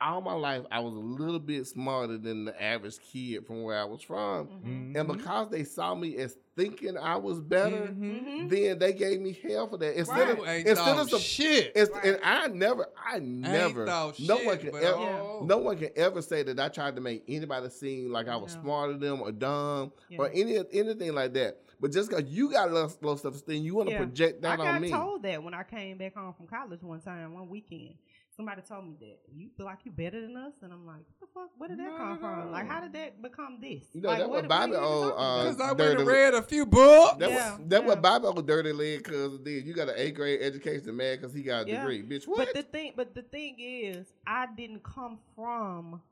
All my life, I was a little bit smarter than the average kid from where I was from, Mhm. and because they saw me as thinking I was better, Mhm. then they gave me hell for that. Instead Right. of ain't instead of some shit. Right. and I never, I never, thought no shit, one can but ever, oh. no one can ever say that I tried to make anybody seem like I was No. smarter than them or dumb or any anything like that. But just because you got low, low self esteem, you want to Yeah. project that I got on me. told that when I came back home from college one time, one weekend. Somebody told me that you feel like you're better than us, and I'm like, what the fuck? Where did that No, come from? no. Like, how did that become this? You know, like, that what Bobby are you even old, talking uh. Because I went and read a few books. That Yeah, was that yeah. what Bobby old dirty leg cousin did. You got an eighth grade education, man, because he got a Yeah. degree, bitch. What? But the thing, but the thing is, I didn't come from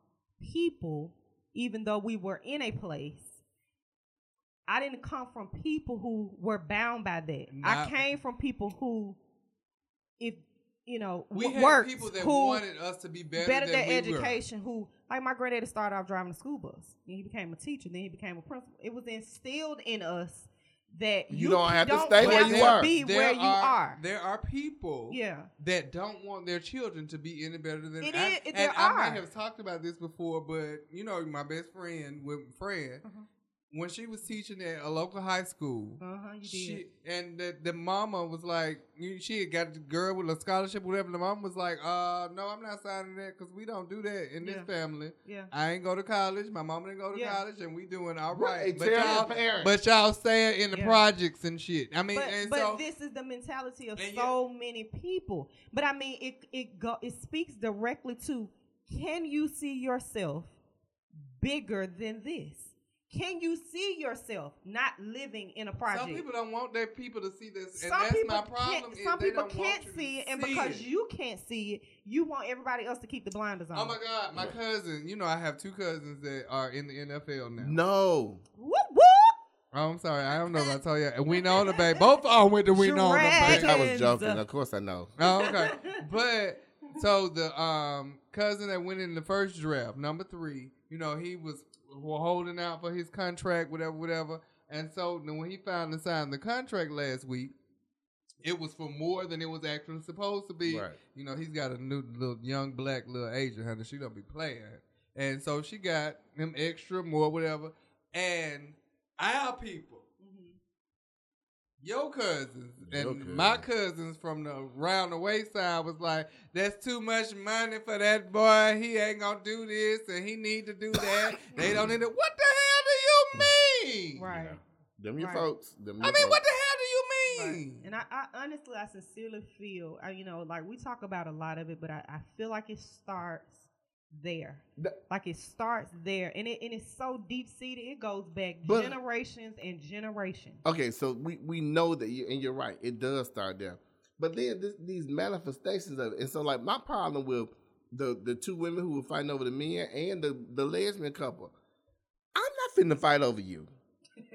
people, even though we were in a place. I didn't come from people who were bound by that. I came from people who, if you know, We w- had worked, people that who wanted us to be better, better than their we education. Who, like my granddaddy, started off driving a school bus. Then he became a teacher. Then he became a principal. It was instilled in us that You you, don't have to don't stay where you are. Be There where you are. There are people Yeah. that don't want their children to be any better than It I, is- and there I are. may have talked about this before, but you know, my best friend with Fred, Uh-huh. When she was teaching at a local high school, Uh huh. You did. she and the, the mama was like, she had got the girl with a scholarship, whatever. The mom was like, uh, no, I'm not signing that because we don't do that in Yeah. this family. yeah. I ain't go to college. My mama didn't go to Yeah. college, and we doing all right. Right. But y'all, parent. but y'all staying in the Yeah. projects and shit. I mean, but and but so this is the mentality of And so many people. But I mean, it it go it speaks directly to can you see yourself bigger than this? Can you see yourself not living in a project? some people don't want their people to see this, and Some that's people my problem. can't, some they people can't see it, and see because it. you can't see it, you want everybody else to keep the blinders on. Oh my God, my cousin. You know, I have two cousins that are in the NFL now. no. Whoop whoop. Oh, I'm sorry. I don't know if I told you. And we know the Bay. Both of them went to we know the Drag- Bay. I was joking. Of course I know. Oh, okay. But so the um cousin that went in the first draft, number three, you know, he was holding out for his contract, whatever, whatever. And so when he finally signed the contract last week, it was for more than it was actually supposed to be. Right. You know, he's got a new little young black little Asian honey. She don't be playing. And so she got him extra, more, whatever. And our people. Your cousins and Your my cousins. cousins from the around the wayside was like, "That's too much money for that boy. He ain't gonna do this, and he need to do that. <laughs> they don't need it. What the hell do you mean? Right. Yeah. Them your Right. folks. Them your I mean, folks. what the hell do you Right. mean? And I, I honestly, I sincerely feel, I, you know, like we talk about a lot of it, but I, I feel like it starts there. Th- Like it starts there, and it and it's so deep seated. It goes back But- generations and generations. Okay, so we, we know that, you, and you're right, it does start there. But then this, these manifestations of it, and so like my problem with the the two women who were fighting over the men and the the lesbian couple, I'm not finna fight over you. <laughs>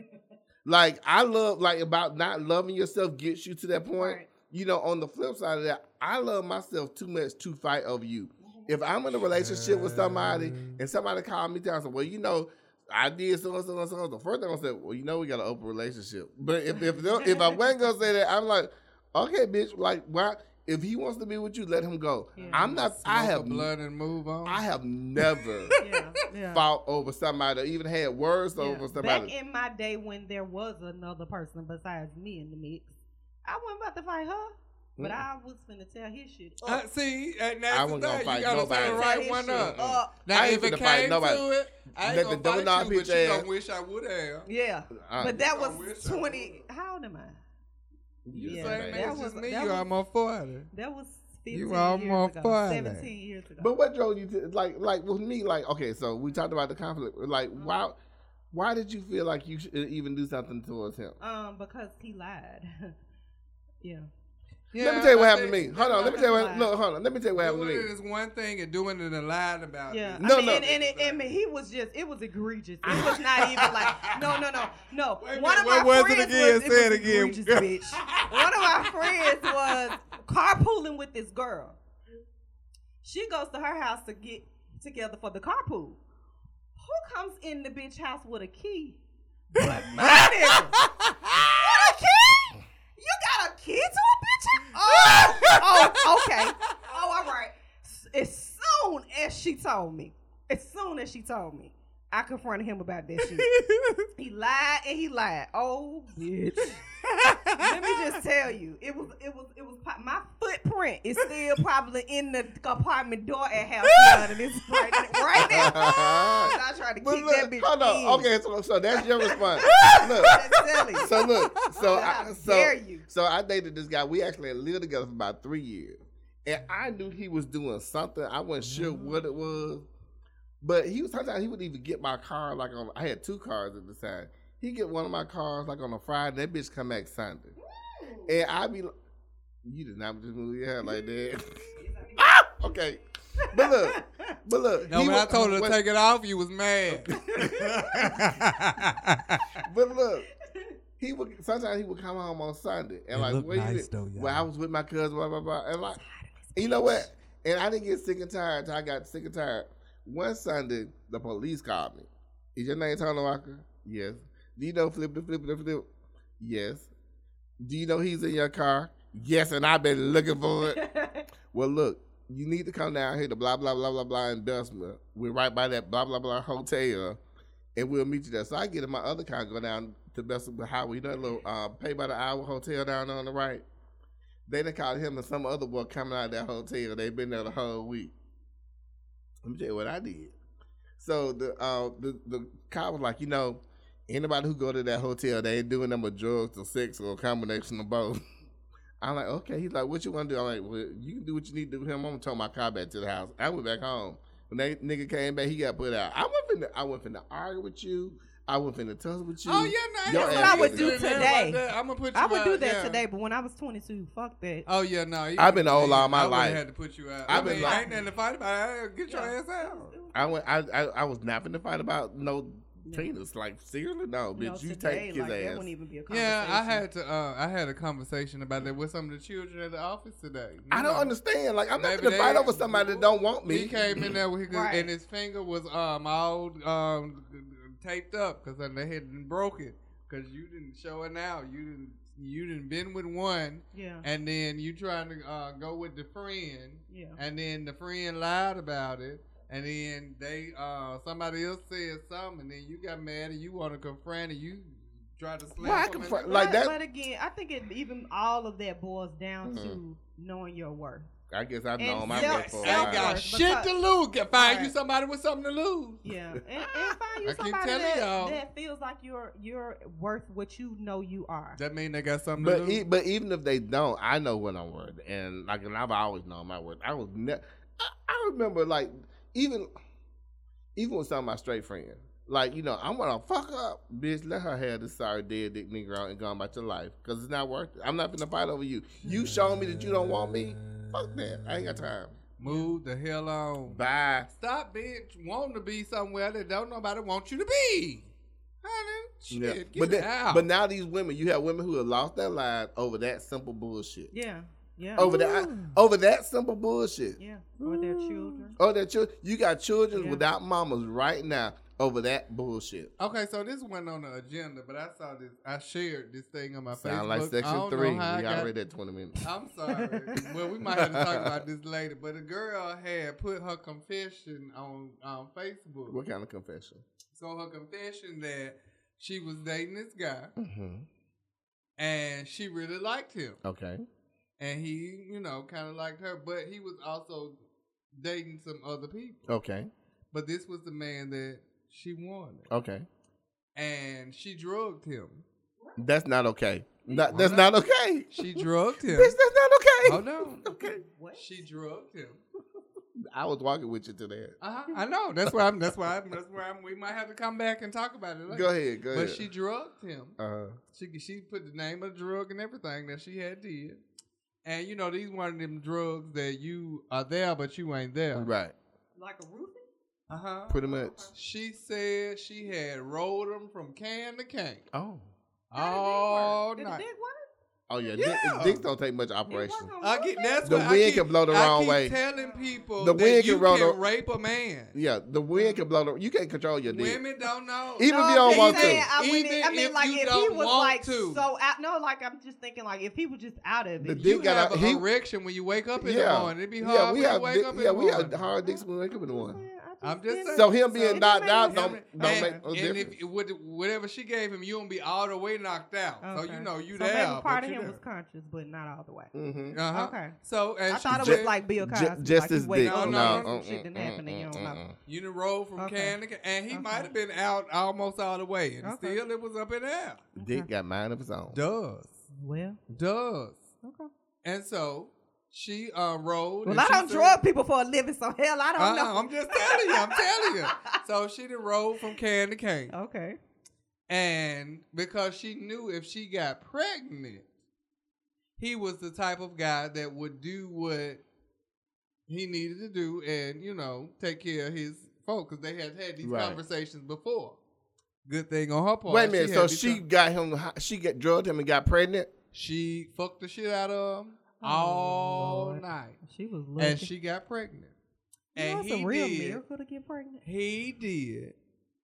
Like I love like about not loving yourself gets you to that point. Right. You know, on the flip side of that, I love myself too much to fight over you. If I'm in a relationship with somebody and somebody call me down and say, Well, you know, I did so and so and so. The first thing I said, Well, you know, we got an open relationship. But if if if I wasn't gonna say that, I'm like, okay, bitch, like why if he wants to be with you, let him go. Yeah. I'm not I Smoke a have blood and move on. I have never <laughs> Yeah, yeah. fought over somebody or even had words Yeah. over Back in my day when there was another person besides me in the mix, I wasn't about to fight her, but. I was finna tell his shit. Uh, see, and I that's the wasn't gonna thing. fight You gotta say nobody. the Tell right his one shit up. up. Now, I ain't if it finna fight came nobody. to it, I Let ain't the gonna doughnut fight you, but you ass. gonna wish I would have. Yeah, Uh, but that I was twenty. How old am I? You Yeah, the same that was- me. that You was- almost forty. That was You fifteen almost years ago. funny. Seventeen years ago. But what drove you to like like with me like okay so we talked about the conflict like why why did you feel like you should even do something towards him? um, because he lied. <laughs> yeah. Let me tell you what I happened to me. Hold on, let me tell you what. Lie. No, hold on. Let me tell you what happened to Doing me. it is one thing, and doing it and lying about Yeah, it. No, I mean, no. and, and, it, and he was just, it was egregious. It was not even like, <laughs> no, no, no, no. Wait a One of my what it friends again? was, Say it it was again. egregious, bitch. One of my friends was carpooling with this girl. She goes to her house to get together for the carpool. Who comes in the bitch house with a key? But my nigga. What a key? You got a key to a bitch house? <laughs> Oh, oh, okay. Oh, all right. As soon as she told me, as soon as she told me, I confronted him about that shit. <laughs> He lied and he lied. Oh, bitch. <laughs> Let me just tell you, it was, it was, it was. po- My footprint is still probably in the apartment door at House <laughs> Nine, and it's right, right now. I tried to But kick look, that bitch hold on. in. Okay, so so that's your response. look, That's silly. so look, so How I, dare so you? so I dated this guy. We actually lived together for about three years, and I knew he was doing something. I wasn't sure Mm-hmm. what it was, but he was sometimes he would even get my car like on. I had two cars at the time. He get one of my cars like on a Friday. That bitch come back Sunday, and I be. like, You did not just move your head like <laughs> that. <laughs> ah! Okay, but look, but look. No, he when I told her to take it off, you was mad. <laughs> But look, he would sometimes he would come home on Sunday and It like, looked where nice been? though, Well, I was with my cousin, blah blah blah. And like, you know what? And I didn't get sick and tired until I got sick and tired. One Sunday, the police called me. Is your name Tony Walker? Yes. Do you know Flip the Flip the Flip? Yes. Do you know he's in your car? Yes, and I've been looking for it. <laughs> Well, look, you need to come down here to blah blah blah blah blah investment. We're right by that blah blah blah hotel, and we'll meet you there. So I get in my other car, and go down to Bessemer Highway. You know that little uh, pay by the hour hotel down there on the right. They done called him and some other boy coming out of that hotel. They've been there the whole week. Let me tell you what I did. So the uh, the the cop was like, you know, anybody who go to that hotel, they ain't doing them with drugs or sex or a combination of both. <laughs> I'm like, okay. He's like, what you want to do? I'm like, well, you can do what you need to do with him. I'm gonna tow my car back to the house. I went back home. When that nigga came back, he got put out. I wasn't finna, I wasn't finna argue with you. I wasn't finna tussle with you. oh yeah, no, Your that's ass I would do in today. I'm gonna put you I would do that yeah. today, but when I was 22, fuck that. Oh yeah, no. I've been old yeah, all my I would've life. Had to put you out. I've I been mean, like- ain't nothing to fight about. Get your Yeah. ass out. I went. I, I I was not finna fight about no penis. Like seriously, no, bitch. You you today, take his like, That ass. wouldn't even be a conversation. Yeah, I had to. Uh, I had a conversation about that with some of the children at the office today. You I don't understand. Like I'm not Maybe gonna fight over somebody that don't want me. He came in there with his, Right. and his finger was um all um taped up because then they had broke it because you didn't show it now. You didn't. You didn't been with one, Yeah. and then you trying to uh, go with the friend, Yeah. and then the friend lied about it, and then they uh somebody else said something, and then you got mad and you want to confront and you try to slap Well, I confront- like but, that- But again, I think it even all of that boils down Mhm. to knowing your worth. I guess I've And known my self- work for a ain't while. got Because- shit to lose. Can find you somebody with something to lose. Yeah, and, and <laughs> find you I keep somebody telling that, y'all. that feels like you're you're worth what you know you are. That mean they got something to But lose. e- but even if they don't, I know what I'm worth, and like and I've always known my worth. I was ne- I, I remember like even even with some of my straight friends, like you know I'm gonna fuck up, bitch. Let her have this sorry dead dick nigga and go about your life because it's not worth it. I'm not gonna fight over you. You showing me that you don't want me. Fuck that. I ain't got time. Move the hell on. Bye. Stop being wanting to be somewhere that don't nobody want you to be. Honey, Shit, Yeah. get But then, out. but now these women, you have women who have lost their lives over that simple bullshit. Yeah. Yeah. Over that, over that simple bullshit. Yeah. Or their children. Oh, that children, you got children Yeah. without mamas right now over that bullshit. Okay, so this went on the agenda, but I saw this. I shared this thing on my Facebook. Sound like section three. We I got- already at twenty minutes. I'm <laughs> sorry. well, we might have to talk about this later. But a girl had put her confession on on Facebook. What kind of confession? So her confession that she was dating this guy Mm-hmm. and she really liked him, Okay. and he, you know, kind of liked her, but he was also dating some other people. Okay. But this was the man that she wanted, Okay. and she drugged him. That's not okay. Not, that's not okay. She drugged him. Bitch, that's not okay. Hold on. <laughs> Okay. What? She drugged him. I was walking with you to that. Uh-huh. I know. That's why I'm. That's why. I'm, that's where I'm. We might have to come back and talk about it later. Go ahead. Go ahead. But she drugged him. uh, huh. She she put the name of the drug and everything that she had did. And you know these one of them drugs that you are there but you ain't there. right. Like a roofie? Uh huh. Pretty much. She said she had rolled them from can to can Oh. all Did the night. dick work? Oh yeah. Yeah. Dick, dicks don't take much operation. I get roofie? that's The what I wind keep- can blow the I wrong keep way. Telling people The that wind you can blow can the- rape a man. Yeah, the wind can blow the. You can't control your dick. Women don't know. Even No, if you don't want to. I, wouldn't- Even I mean, if like you if he don't was want like to. so out. No, like I'm just thinking, like if he was just out of The it. dick you got have a- an he- erection when you wake up in the morning. It'd be hard Yeah, when we you have. wake dick- up in the morning. yeah, the we morning. have hard dicks when we wake up in the morning. I'm just saying. So him being it knocked out don't don't and, make no and difference. if with whatever she gave him, you don't be all the way knocked out. So you know you so there. maybe part of him there. was conscious, but not all the way. mm-hmm. Uh-huh. Okay. So and I she thought it was like Bill Cosby. just like his you wake dick. up No, no, mm, shit didn't happen and you don't know. you done rolled from Okay. can to can, and he might have been out almost all the way, and still it was up in there. Dick got mind of his own. Does Well, does okay. and so she uh rolled. Well, and I don't said- drug people for a living, so hell, I don't Uh-uh, know. I'm just telling you. I'm telling you. <laughs> So she done rolled from can to can. okay. And because she knew if she got pregnant, he was the type of guy that would do what he needed to do and, you know, take care of his folks because they had had these Right. conversations before. Good thing on her part. Wait a minute. had So she con- got him. She got drugged him and got pregnant. she fucked the shit out of him Oh, all Lord. night. She was lucky. And she got pregnant. you and know, he a real did. miracle to get pregnant. He did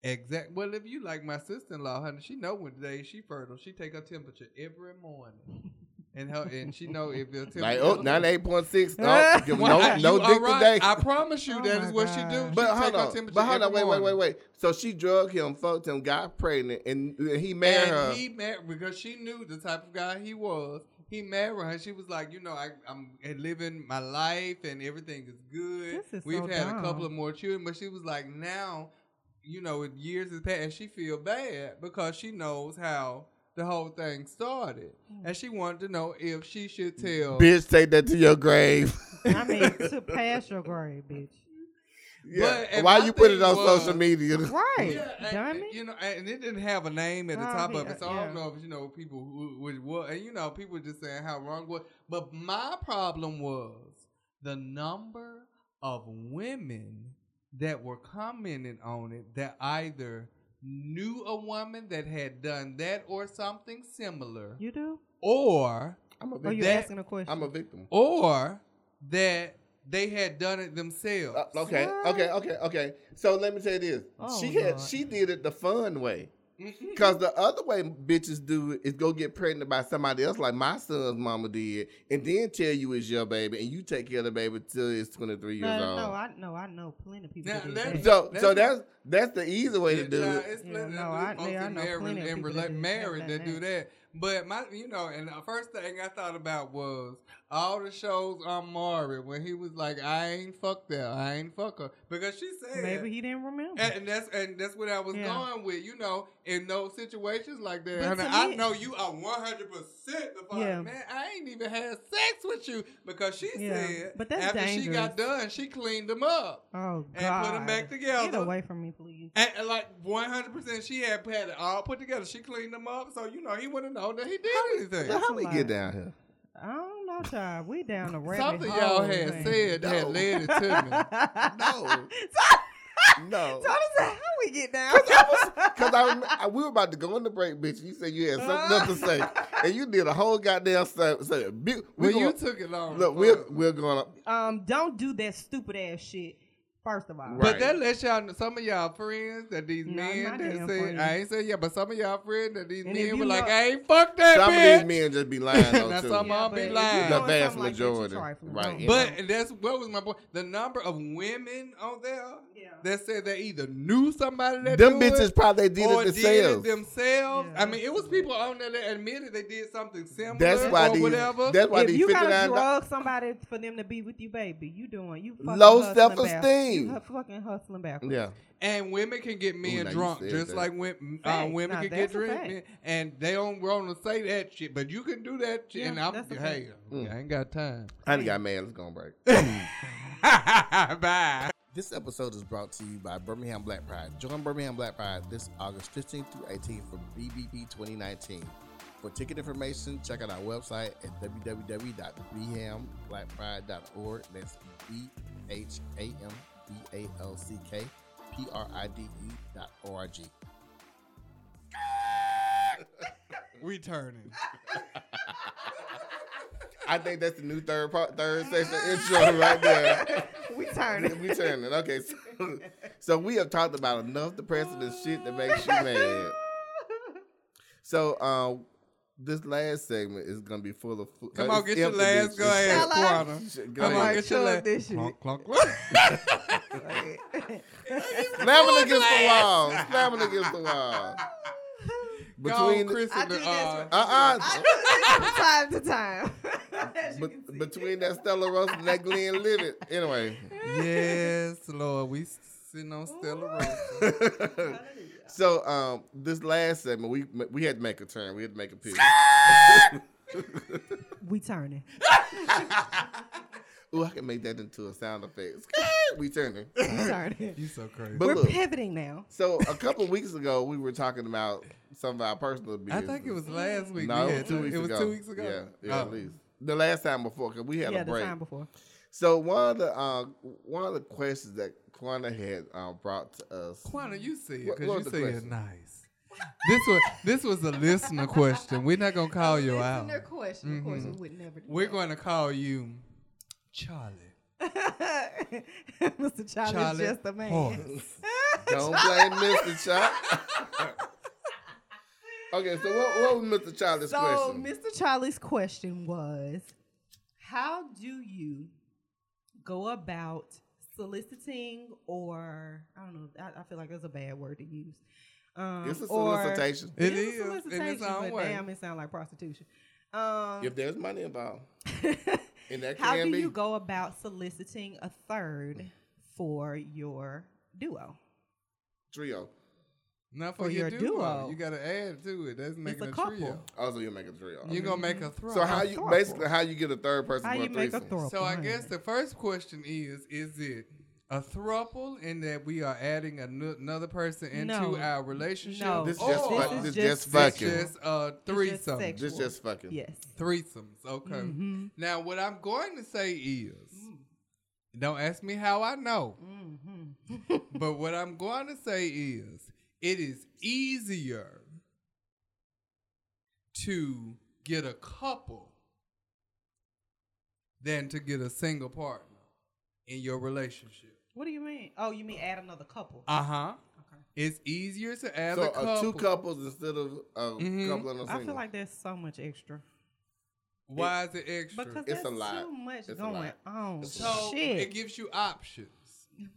exact. Well, if you like my sister in law, honey, she know when day she fertile. She take her temperature every morning, <laughs> and her and she know if the temperature. Like oh, 98.6. <laughs> No, Well, no, no dick right. today. I promise you Oh that my is what she do. God. She But take hold her on, temperature but hold on, every wait, wait, wait, wait. So she drugged him, fucked him, got pregnant, and he married her. He married because she knew the type of guy he was. He married her. She was like, you know, I, I'm living my life and everything is good. This is We've so had a couple of more children, but she was like, now, you know, years has passed, and she feel bad because she knows how the whole thing started, Hmm. and she wanted to know if she should tell. Bitch, take that to your grave. I mean, <laughs> to pass your grave, bitch. Yeah. and Why you put it on was- social media? Right. Yeah, and, you know, and it didn't have a name at the Oh, top he- of it, so I don't know if you know people who would what, and you know, people just saying how wrong was. But my problem was the number of women that were commenting on it that either knew a woman that had done that or something similar, You do? or I'm a Or victim. you That- asking a question? I'm a victim. or that they had done it themselves. Uh, okay, What? okay, okay, okay. So let me tell you this. Oh, she had Lord. she did it the fun way. Mhm. Cause the other way bitches do it is go get pregnant by somebody else, like my son's mama did, and then tell you it's your baby, and you take care of the baby till it's twenty three years no, old. no, I know, I know plenty of people Now, that did that's- that. so, That's so that's that's the easy way to do child, it. Yeah, no, I- yeah, I in know married- plenty of people rela- that do- married have that do that. But my, you know, and the first thing I thought about was all the shows on Maury when he was like, "I ain't fucked that, I ain't fuck her," because she said, Maybe he didn't remember. and, and that's and that's what I was Yeah. going with. You know, in those situations like that, honey, I me- know you are one hundred percent the. Yeah. Man, I ain't even had sex with you because she Yeah, said, but that's after she got done, she cleaned them up. oh God! and put them back together. Get away from me, please. And, and like one hundred percent, she had had it all put together. She cleaned them up, so you know he wouldn't know that he did anything. So how a we lie. get down here? I don't know, child. We down the rabbit Something hole, y'all had man. said No. had led it to me. No. <laughs> So- No. <laughs> Tony said, "How we get down. Because <laughs> I, rem- I- we were about to go in the break, bitch. You said you had something else to say, and you did a whole goddamn say. say bi- we Well, you took it long. look, we're we're going. up. um, don't do that stupid ass shit. First of all, Right. But that lets y'all know some of y'all friends that these Not men my that say friends. I ain't say yeah, but some of y'all friends that these And men were like, know- I ain't fuck that Some bitch. of these men just be lying though <laughs> Now too. some Yeah, I'll but be lying. The vast something like that, majority. Right, Don't. yeah. But that's what was my point. The number of women on there Yeah. that said they either knew somebody that Them bitches it, probably did or it did themselves. it themselves. Yeah. I mean, it was people on there that admitted they did something similar That's why or these. whatever. That's why if these you gotta drug somebody for them to be with you, baby, you doing you fucking Low hustling self-esteem. Back- You hu- fucking hustling backwards. Yeah. and women can get men now you drunk said just that. like women. Uh, Facts. women Now, can get that's a drunk, fact. men, and they don't want to say that shit, but you can do that shit. Yeah, and I'm that's a hey, Mm. I ain't got time. I ain't got mad. Let's go on break. <laughs> Bye. This episode is brought to you by Birmingham Black Pride. Join Birmingham Black Pride this August 15th through 18th for BBP 2019. For ticket information, check out our website at www.bhamBlackPride.org. That's B H A M B A L C K P R I D E dot O R G. <laughs> We turning. I think that's the new third part, third session intro right there. <laughs> We turning. we turning. Okay, so, so we have talked about enough depressing and shit that makes you mad. So, um, this last segment is gonna be full of. fu- Come on, get your last bitches. go ahead, Shall I? Quana. Come on, get your last. Clunk, clunk, clunk. Slamming against the wall. Slamming against the wall. Between Chris and the, this uh, for- uh From time to time. <laughs> As Be- between that Stella Rosa and that Glenlivet. Anyway. yes, Lord, we sitting on Stella Rosa. <laughs> so um, this last segment, we we had to make a turn. We had to make a pivot. <laughs> we turning. <laughs> Ooh, I can make that into a sound effect. <laughs> we turning. We turning. You so crazy. But We're look, pivoting now. so a couple weeks ago, we were talking about some of our personal business. I business. think it was last week. no, we it was two weeks it was ago. two weeks ago. Yeah, yeah, Oh. at least the last time before because we had yeah, a break. the break. time before. So one of the uh, one of the questions that Quana had uh, brought to us. Quana, you see it because you was the say it nice. This was this was a listener question. We're not gonna call you out. Listener question. Of course, we would never do We're that. going to call you Charlie. <laughs> Mr. Charlie, Charlie just a man. Horse. <laughs> Don't blame Mr. Chop. okay, so what, what was Mr. Charlie's So, question? So Mr. Charlie's question was How do you go about soliciting, or I don't know, I, I feel like that's a bad word to use. Um, It's a or- solicitation. It It is, is a in its solicitation, own but way. damn, it sounds like prostitution. Um, If there's money involved, <laughs> and that how can do be. you go about soliciting a third for your duo? Trio. Not for, For your, your duo. duo. You got to add to it. That's making a a, couple. trio. Also, you make a trio. You're gonna make a throw. so how a you throuple. basically how you get a third person How for you make a threesome? throuple? So I guess the first question is: Is it a throuple in that we are adding ano- another person into No. our relationship? No. This or just This fu- is this just just it's fucking. just a just threesome. sex. This just fucking. yes. Threesomes. Okay. Mhm. Now, what I'm going to say is, Mm. don't ask me how I know, Mhm. <laughs> but what I'm going to say is, it is easier to get a couple than to get a single partner in your relationship. What do you mean? Oh, you mean add another couple? Uh huh. Okay. It's easier to add So a couple. uh, two couples instead of a Mhm. couple and a single. I feel like there's so much extra Why is it extra? because It's a there's lot. too much It's going on. It's a so Shit. it gives you options.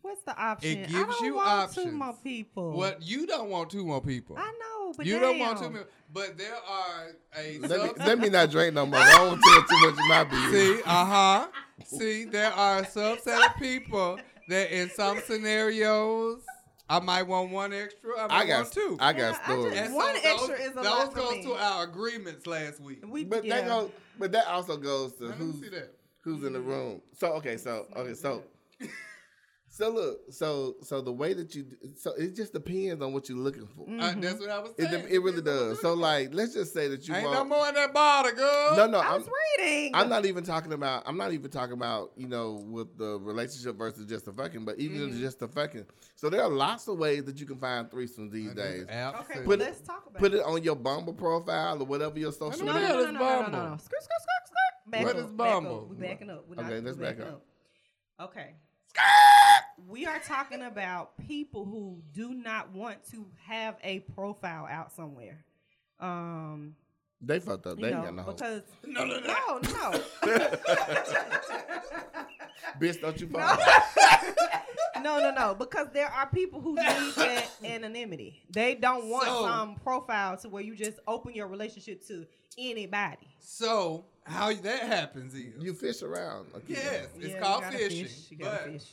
What's the option? It I gives don't you want options. Two more people. What you don't want two more people. I know, but you don't want two more, but there are a let, me, let me not drink no more. I don't want to tell too much of my business. See, uh huh. See, there are a subset of people that in some scenarios I might want one extra. I might I got want two. I Yeah, got I stories. just- And One those, extra is a those lot for goes to our agreements last week. We, but yeah. that goes, but that also goes to Let who's see that. who's in the room. So okay, so okay, so <laughs> So look, so so the way that you, d- so it just depends on what you're looking for. Uh, that's what I was It, saying. de- it really That's does. So like, let's just say that you ain't want. no more in that bottle, girl. no, no, I I'm, was reading. I'm not even talking about. I'm not even talking about you know with the relationship versus just the fucking, but even Mm-hmm. just the fucking. So there are lots of ways that you can find threesomes these I days. Okay, absolutely- Put let's talk about Put it. it on your Bumble profile or whatever your social know No, the no, hell no, no, no, no, no, Bumble? no. Skirt, skirt, skirt, skirt. Back What up, is back Bumble? up. We backing up. We're Okay, not, let's back backing up. Okay. We are talking about people who do not want to have a profile out somewhere. Um, They fucked up. you They ain't got no hope. because no, no, no, <laughs> Bitch, don't you fuck. <laughs> no, no, no, because there are people who need that <laughs> anonymity. They don't want So- some profile to where you just open your relationship to anybody. So how that happens is You fish around. Okay. yes, it's Yeah, called gotta fishing, fish, you gotta but fish.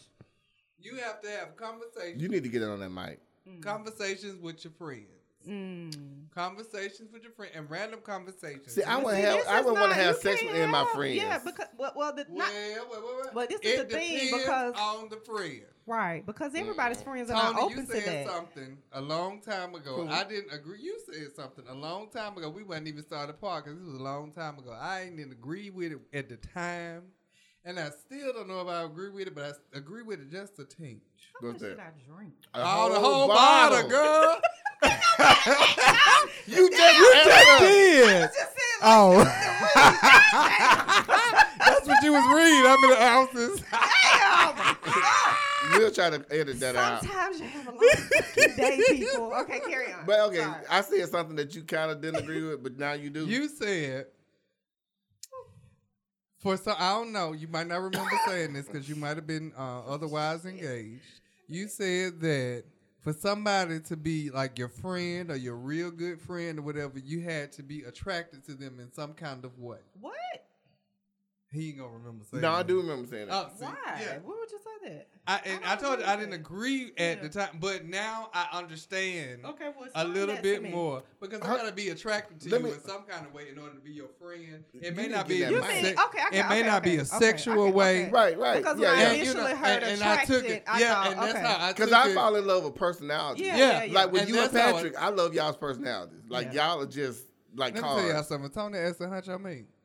you have to have conversations. You need to get it on that mic. conversations with your friends. Mm. Conversations with your friend and random conversations. See, I You want to See, have. I would want to have sex can't with my have- friends. Yeah, because well, well, the, Well, not, wait, wait, wait. Well, this is it the thing, because- on the friend. Right because everybody's Mm. friends are not Tony, you open to said that. something a long time ago. Cool. I didn't agree. You said something a long time ago. We wasn't even started podcast. This was a long time ago. I didn't agree with it at the time, and I still don't know if I agree with it, but I agree with it just a tinge. How much What's did? I drink? A oh, the whole bottle, girl. <laughs> You <laughs> just you did. Just said <laughs> Oh, that's what you was reading. I'm in the houses. We'll try to edit that out. Sometimes you have a long fucking day, people. Okay, carry on. But okay, Sorry. I said something that you kind of didn't agree with, but now you do. You said for some. I don't know. You might not remember saying this because you might have been uh, otherwise engaged. You said that for somebody to be like your friend or your real good friend or whatever, you had to be attracted to them in some kind of way. what? He ain't gonna remember saying. no, I do remember saying that. Oh, see, Why? yeah. Why would you say that? I, and I I, told you I didn't agree at Yeah. the time, but now I understand Okay, well, a little bit more because I Huh? gotta be attracted to Let you me- in some kind of way in order to be your friend. It may not be. get in a mic. Se- okay, okay, it may okay, not be a okay, sexual okay, way. okay. Right, right. Because yeah, when I yeah. initially heard and, and I took it. attracted, I yeah, thought, and that's okay. how I Because I fall in love with personality. Yeah. Like with you and Patrick, I love y'all's personalities. Like y'all are just like Let me tell y'all cars. something. Tony asked how much I mean. What?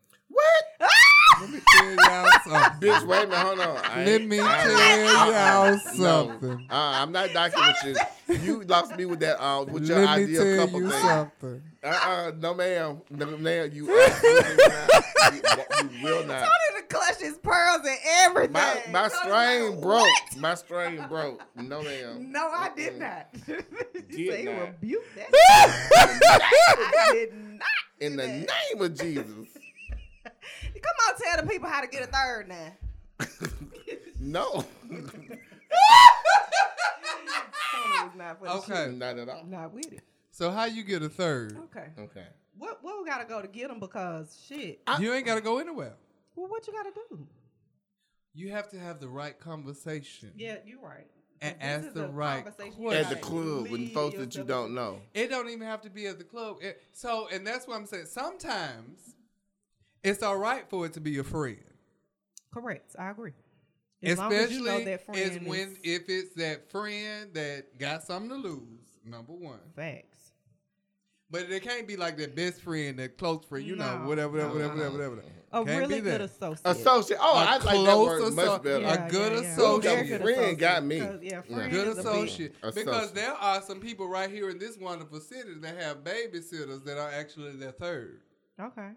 Let me tell y'all something. Bitch, wait a minute, hold on. I Let ain't- me I- tell y'all No, something. uh, I'm not docking with you. You lost me with that. Uh, with your Let me ideal tell couple you thing. something. Uh, uh, no, ma'am. No, ma'am. You absolutely not. You, you will not. Tony to clutch his pearls and everything. My my Tony string like, broke. "What?" My string broke. No, ma'am. No, I did Mm-mm. not. <laughs> Did you say not. rebuke that. <laughs> I did not. In the that. name of Jesus. Come on, tell the people how to get a third now. No. <laughs> Not Okay. not at all. Not with it. So how you get a third? Okay. Okay. What what we gotta go to get them because shit. You ain't gotta go anywhere. Well, what you gotta do? You have to have the right conversation. Yeah, you're right. And This ask the right question. At the club with lead folks that you don't know. It don't even have to be at the club. It- so, and that's what I'm saying. Sometimes it's all right for it to be a friend, Correct. I agree. As long as you especially know that friend is when is if it's that friend that got something to lose. Number one, facts. but it can't be like that best friend, that close friend. You know, whatever, no, whatever, no, whatever, no. whatever. A Can't really be good that. associate. Associate. Oh, A I like that close word much asso- better. a good Ooh, associate. that friend got me. Yeah, friend Good is a associate. Associate. Because there are some people right here in this wonderful city that have babysitters that are actually their third. Okay.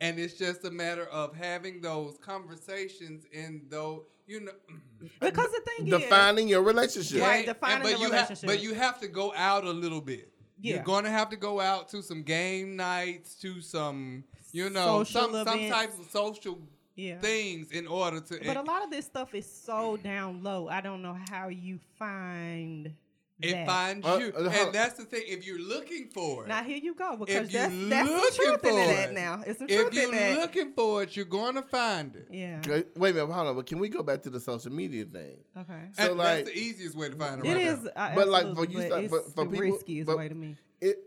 And it's just a matter of having those conversations in though you know <clears throat> Because the thing is, Defining your relationship. Right, And- defining but the you relationship. Have, but you have to go out a little bit. Yeah. You're gonna have to go out to some game nights, to some you know Social some some types of social yeah. things in order to. But a lot of this stuff is so down low. I don't know how you find it that. finds Uh, you, uh, how- and that's the thing. If you're looking for it, Now here you go because If that's you that's the looking truth in for that it, now. It's the truth in you're that. looking for it, you're going to find it. yeah. Okay, Wait a minute, hold on. But can we go back to the social media thing? Okay. So, and like- that's the easiest way to find it. It right is, now. uh, But, like, for absolutely, you but start- it's for- for the people- riskiest but- way to me. It.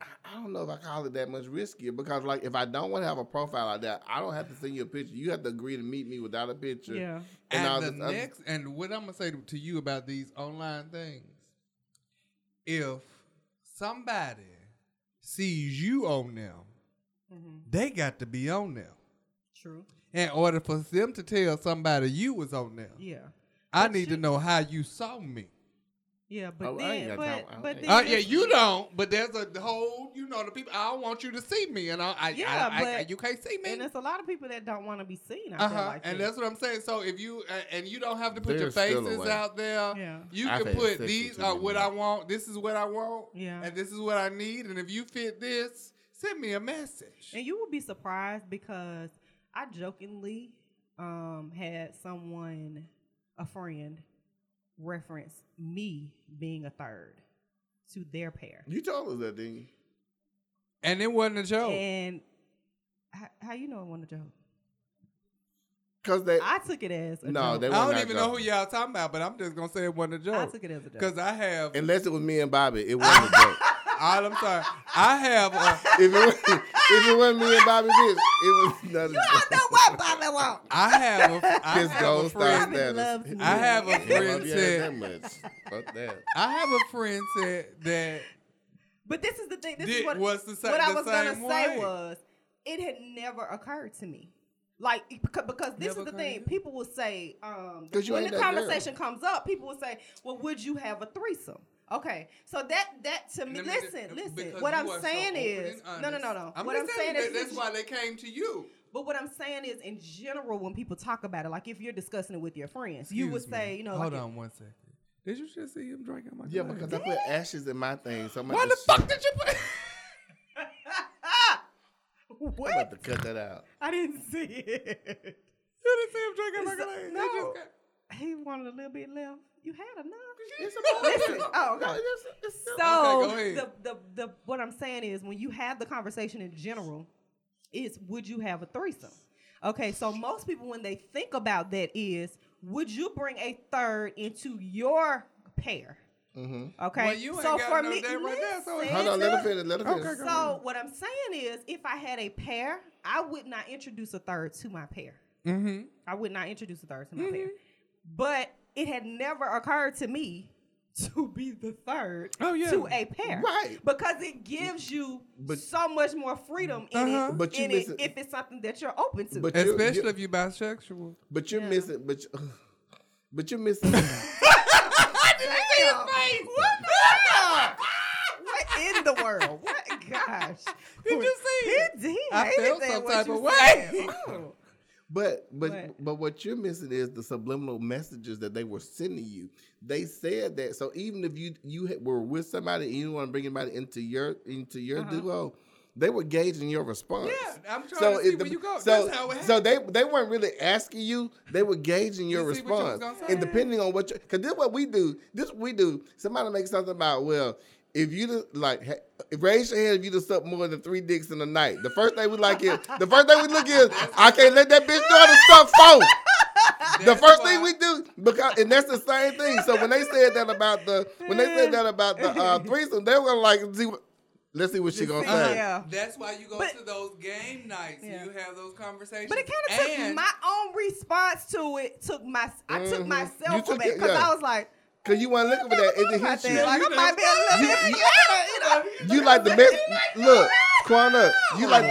I I don't know if I call it that much riskier because, like, if I don't want to have a profile like that, I don't have to send you a picture. You have to agree to meet me without a picture. Yeah. And, all the this other- next, and what I'm gonna say to, to you about these online things, if somebody sees you on them, Mhm. they got to be on them. True. In order for them to tell somebody you was on them, Yeah. I But need to know how you saw me. Yeah, but Oh, then, got time. but, I- but then Uh, yeah, you don't, but there's a whole, you know, the people. I don't want you to see me, and I, I, Yeah, I, I, but- you can't see me. And there's a lot of people that don't want to be seen out Uh there huh. like and that. that's what I'm saying. So if you uh, and you don't have to put your There's still a faces out there, Yeah. you I've can put these are what. I want. This is what I want. Yeah. And this is what I need. And if you fit this, send me a message. And you will be surprised because I jokingly um, had someone, a friend, reference me being a third to their pair. You told us that, didn't you? And it wasn't a joke. And how, how you know it wasn't a joke? Because they. I took it as a No, joke. they I don't not even know who y'all talking about, but I'm just gonna say it wasn't a I joke. I took it as a joke. Because I have. Unless it was me and Bobby, it wasn't a joke. <laughs> all I'm sorry. I have. A, if, it was, <laughs> if it wasn't me and Bobby Bitch, it was not a you don't joke. What Bobby want. I have. A, <laughs> I His have a gold star friend. Bobby status. loves me. I have a Yeah, friend said. that much. Fuck that. <laughs> I have a friend said that But this is the thing. This Did- is what, was the sa- what I the was gonna same say way? was it had never occurred to me. Like because, because this Never is the occurred thing. you? People will say um, 'Cause you when ain't the that girl. conversation comes up, people will say, "Well, would you have a threesome?" Okay, so that that to me, Let me listen, just- listen. because What you I'm are so saying open is, and no, no, no, honest. no. I'm what just I'm saying saying is, that that's why they came to you. But what I'm saying is, in general, when people talk about it, like if you're discussing it with your friends, you would me. say, you know, hold like, on one second. Did you just see him drinking my Yeah, glass? because I put ashes in my thing. So I'm why the to fuck shit- did you put? <laughs> <laughs> I'm what? about to cut that out. I didn't see it. You didn't see him drinking my It's a- glass? They no. just got- He wanted a little bit left. You had enough. It's <laughs> Listen. Oh, okay. No, it's- it's- So Okay, go ahead. the, the the what I'm saying is when you have the conversation in general, is would you have a threesome? Okay, so most people when they think about that is would you bring a third into your pair? Mhm. Okay, Well, you ain't so got for no me, that right there, so it's- Hold on, let her finish. Let her finish. go So what I'm saying is, if I had a pair, I would not introduce a third to my pair. Mm-hmm. I would not introduce a third to my pair. But it had never occurred to me <laughs> to be the third Oh, yeah. to a pair. Right. Because it gives you But- so much more freedom in Uh-huh. it, But you in it if it's something that you're open to. But Especially you- if you're bisexual. But you're Yeah. missing. But you, <sighs> but you're missing. <laughs> Damn. What the- What in the world? What gosh? Did you see He, it? he I hated felt that, some type of said. way. But but What? but what you're missing is the subliminal messages that they were sending you. They said that so even if you you were with somebody and you want to bring anybody into your into your Uh-huh. duo, they were gauging your response. Yeah, I'm trying So to see it- where you go. So, That's how it so they they weren't really asking you; they were gauging your You response, and depending on what. Because this what we do. This we do. Somebody makes something about well, if you like raise your hand if you just suck more than three dicks in a night. The first thing we like is the first thing we look is I can't let that bitch know how to suck four. the first why- thing we do because and that's the same thing. So when they said that about the when they said that about the uh, <laughs> threesome, they were like, see what, let's see what she gonna see, say. yeah. That's why you go But- to those game nights Yeah. and you have those conversations. But it kind of took my own response to it. Took my, I took Mhm. You myself took from it it, because yeah. I was like, Cause you weren't looking for that. It about hit you. Like You I might be a little You- you- you You like the Mex- look, Quana, you like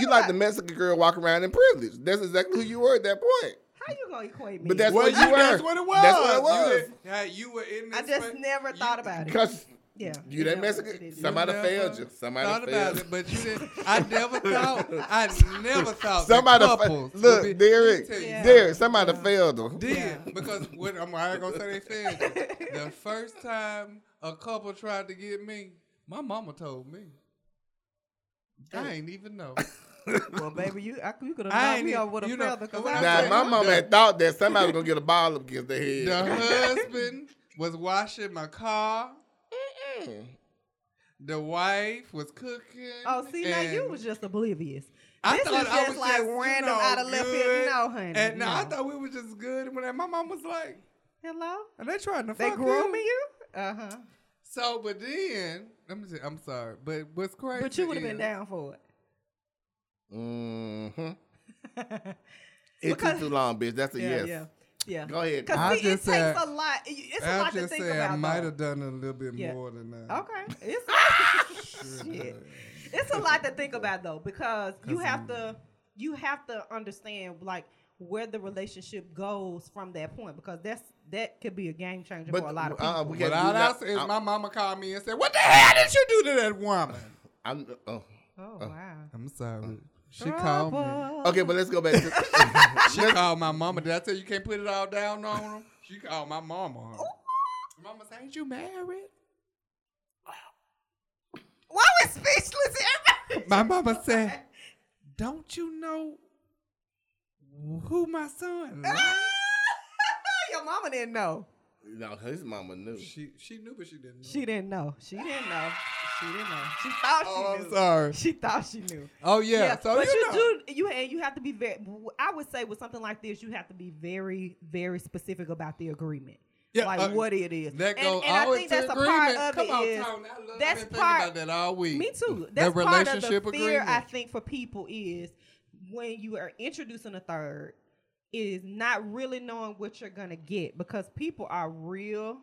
you like the Mexican girl walking around in privilege. That's exactly who you were at that point. How you gonna equate me? But that's Well, what you, you were. that's what it was. That's what it You was. did- yeah, you were in this. I just fa- never you- thought about it. Because Yeah, you it that never- Mexican, it didn't. somebody never failed you. Somebody thought failed about it, but you didn't. I never <laughs> thought. I never thought. Somebody that fa- couples would look, be- Derek, let me tell you Yeah. Derek, somebody failed them. Did Yeah. because when I'm I ain't gonna say they failed. you. The first time a couple tried to get me, my mama told me. I ain't even know. <laughs> Well, baby, you I, you could have I knocked ain't me over with a you know, feather. 'cause when I I Now, like, my mama had thought that somebody was gonna get a ball up against their head. The husband was washing my car. Mm. The wife was cooking. Oh, see, now you was just oblivious. I this thought is I just was like just, you random know, out of left field. No, honey. And no, I thought we were just good. And when my mom was like, Hello? and they trying to They fuck grooming you. you? Uh huh. So, but then let me say, I'm sorry, but what's crazy? But you would have been down for it. Mm-hmm. <laughs> It took Because- too long, bitch. That's a yeah, yes. yeah, yeah. Go ahead. Because I it takes said- a lot. It's a I lot to think say about. I might have done a little bit Yeah. more than that. Okay, it's <laughs> shit. It's a lot to think about though because you have you- to you have to understand like where the relationship goes from that point because that's that could be a game changer But, for a lot of uh, people. we But all I that- say is my mama called me and said, "What the hell did you do to that woman?" I'm, oh. oh uh, wow. I'm sorry. She called me. Okay, but let's go back to. <laughs> She called my mama. Did I tell you you can't put it all down on him? She called my mama. Mama said, "Ain't you married?" Why was speechless? Everybody- My mama said, "Don't you know who my son?" is?" Ah! <laughs> Your mama didn't know. no, his mama knew. she she knew, but she didn't. Know. She didn't know. She didn't know. She didn't know. She thought she Oh, knew. I'm sorry. She thought she knew. Oh yeah. so but you, you, know. do you and you have to be very. I would say with something like this, you have to be very very specific about the agreement. Yeah, like uh, what it is. That and goes and I think to that's a agreement. part of Come it on, is- I love, that's been part- about that all week. Me too. That That's part of the relationship fear I think for people is when you are introducing a third, is not really knowing what you're gonna get because people are real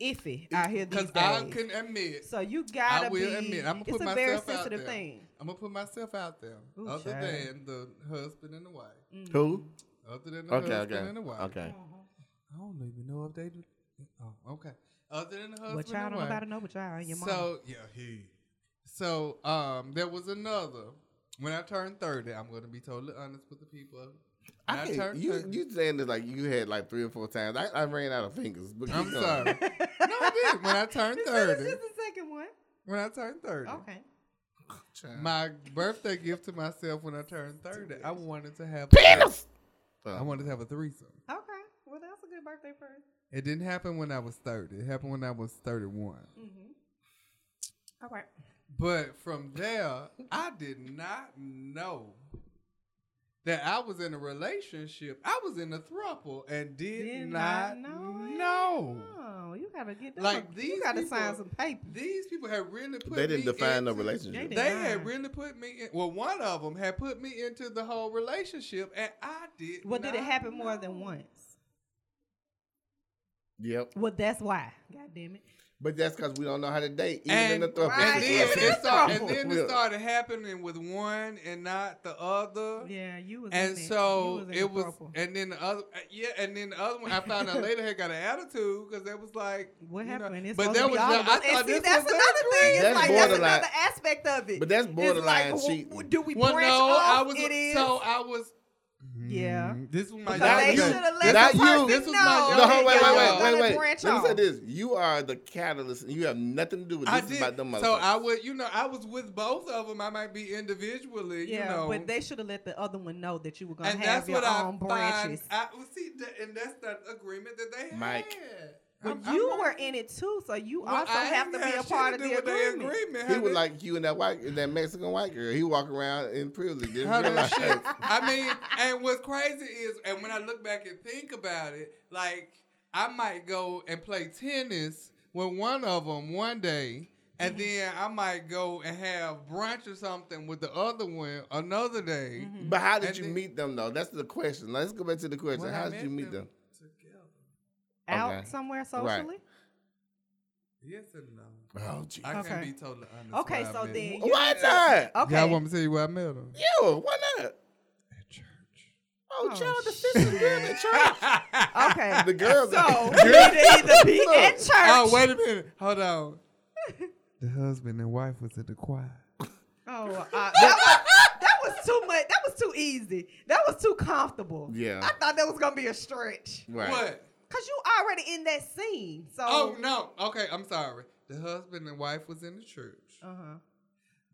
iffy out here these Because days. I can admit, so you gotta I will be. admit, I'm gonna it's put a very myself out sensitive there. thing. I'm gonna put myself out there. Ooh, other child. than the husband and the wife. Who? Other than the Okay, husband okay, and the wife. okay. I don't even know if they do. Oh, okay. Other than the husband But y'all and don't wife. nobody know but y'all your mom. So yeah, he. So um, there was another. When I turned thirty, I'm gonna be totally honest with the people. When I I, can't, turned you 30, you saying this like you had like three or four times. I, I ran out of fingers. But I'm going. sorry. <laughs> no, I did. When I turned thirty, This is thirty, just the second one. when I turned thirty, Okay. Child. my birthday gift to myself when I turned thirty, I wanted to have Penis. I wanted to have a threesome. Okay. Well, that's a good birthday present. It didn't happen when I was thirty. It happened when I was thirty-one. Mm-hmm. All right. But from there, I did not know that I was in a relationship. I was in a throuple and did, Did not, not know it? know. Oh, you gotta get them. Like, a- these you gotta people- sign some paper. These people had really put They didn't me define no into- relationship. They They had really put me in. Well, one of them had put me into the whole relationship, and I did. Well, did it not happen more than once? Yep. Well, that's why. God damn it. But that's because we don't know how to date, even And, in the throuple. Right, and then, even it the started, and then it started happening with one and not the other. Yeah, you was. And in so it, you was in it was, purple. and then the other, uh, yeah, and then the other one, I found out later had got an attitude because it was like, What you know, happened? It's but that was, all I us. And thought see, this that's was another agreement. thing. It's That's like that's another aspect of it. But that's It's borderline like, cheating. Do we Well, branch no, off? I was, it is. so I was, Yeah. Mm, This was my because Not they you. should have let you. This was my No, that wait, wait, wait, wait, wait. branch Let me say this: you are the catalyst. and You have nothing to do with this. I did. about them So I would, you know, I was with both of them. I might be individually, Yeah, you know, but they should have let the other one know that you were gonna have that's your what I own find. branches. I well, see, and that's the agreement that they had. Mike. Had. But I'm- I'm you not- were in it too, so you Well, also I have to be a part of do the agreement. agreement. he was like you and that white, that Mexican white girl. He walk around in privilege. Didn't realize. shit. I mean, and what's crazy is, and when I look back and think about it, like I might go and play tennis with one of them one day, and Mm-hmm. then I might go and have brunch or something with the other one another day. Mm-hmm. But how did And you then- mean them though? That's the question. Let's go back to the question. When how I did you meet them? Together. Out Okay. somewhere Right. socially. Yes and no. Oh, gee. I Okay. can't be totally honest. Okay, where I so met then him. you Why need to- not? Okay. Y'all want me to tell you where I met him? Yeah, why not? At church. Oh, Oh, child, the sister girl at <laughs> church. Okay. The girls. So you need to be Look. at church. Oh, wait a minute. Hold on. <laughs> the husband and wife was at the choir. Oh, uh, <laughs> that, was, that was too much. That was too easy. That was too comfortable. Yeah. I thought that was gonna be a stretch. Right. What? Cause you already in that scene. So. Oh no. Okay, I'm sorry. The husband and wife was in the church. Uh huh.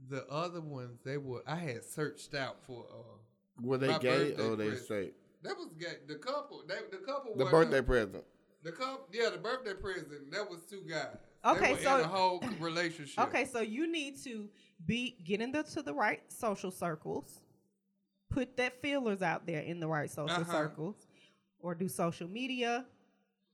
The other ones, they were. I had searched out for. Uh, Were they My gay or they present. straight? that was gay. The couple. They, the couple. The wasn't- birthday present. The couple. Yeah, the birthday present. That was two guys. Okay, they were so- in a whole <clears throat> relationship. Okay, so you need to be get into to the right social circles, put that feelers out there in the right social Uh-huh. circles, or do social media,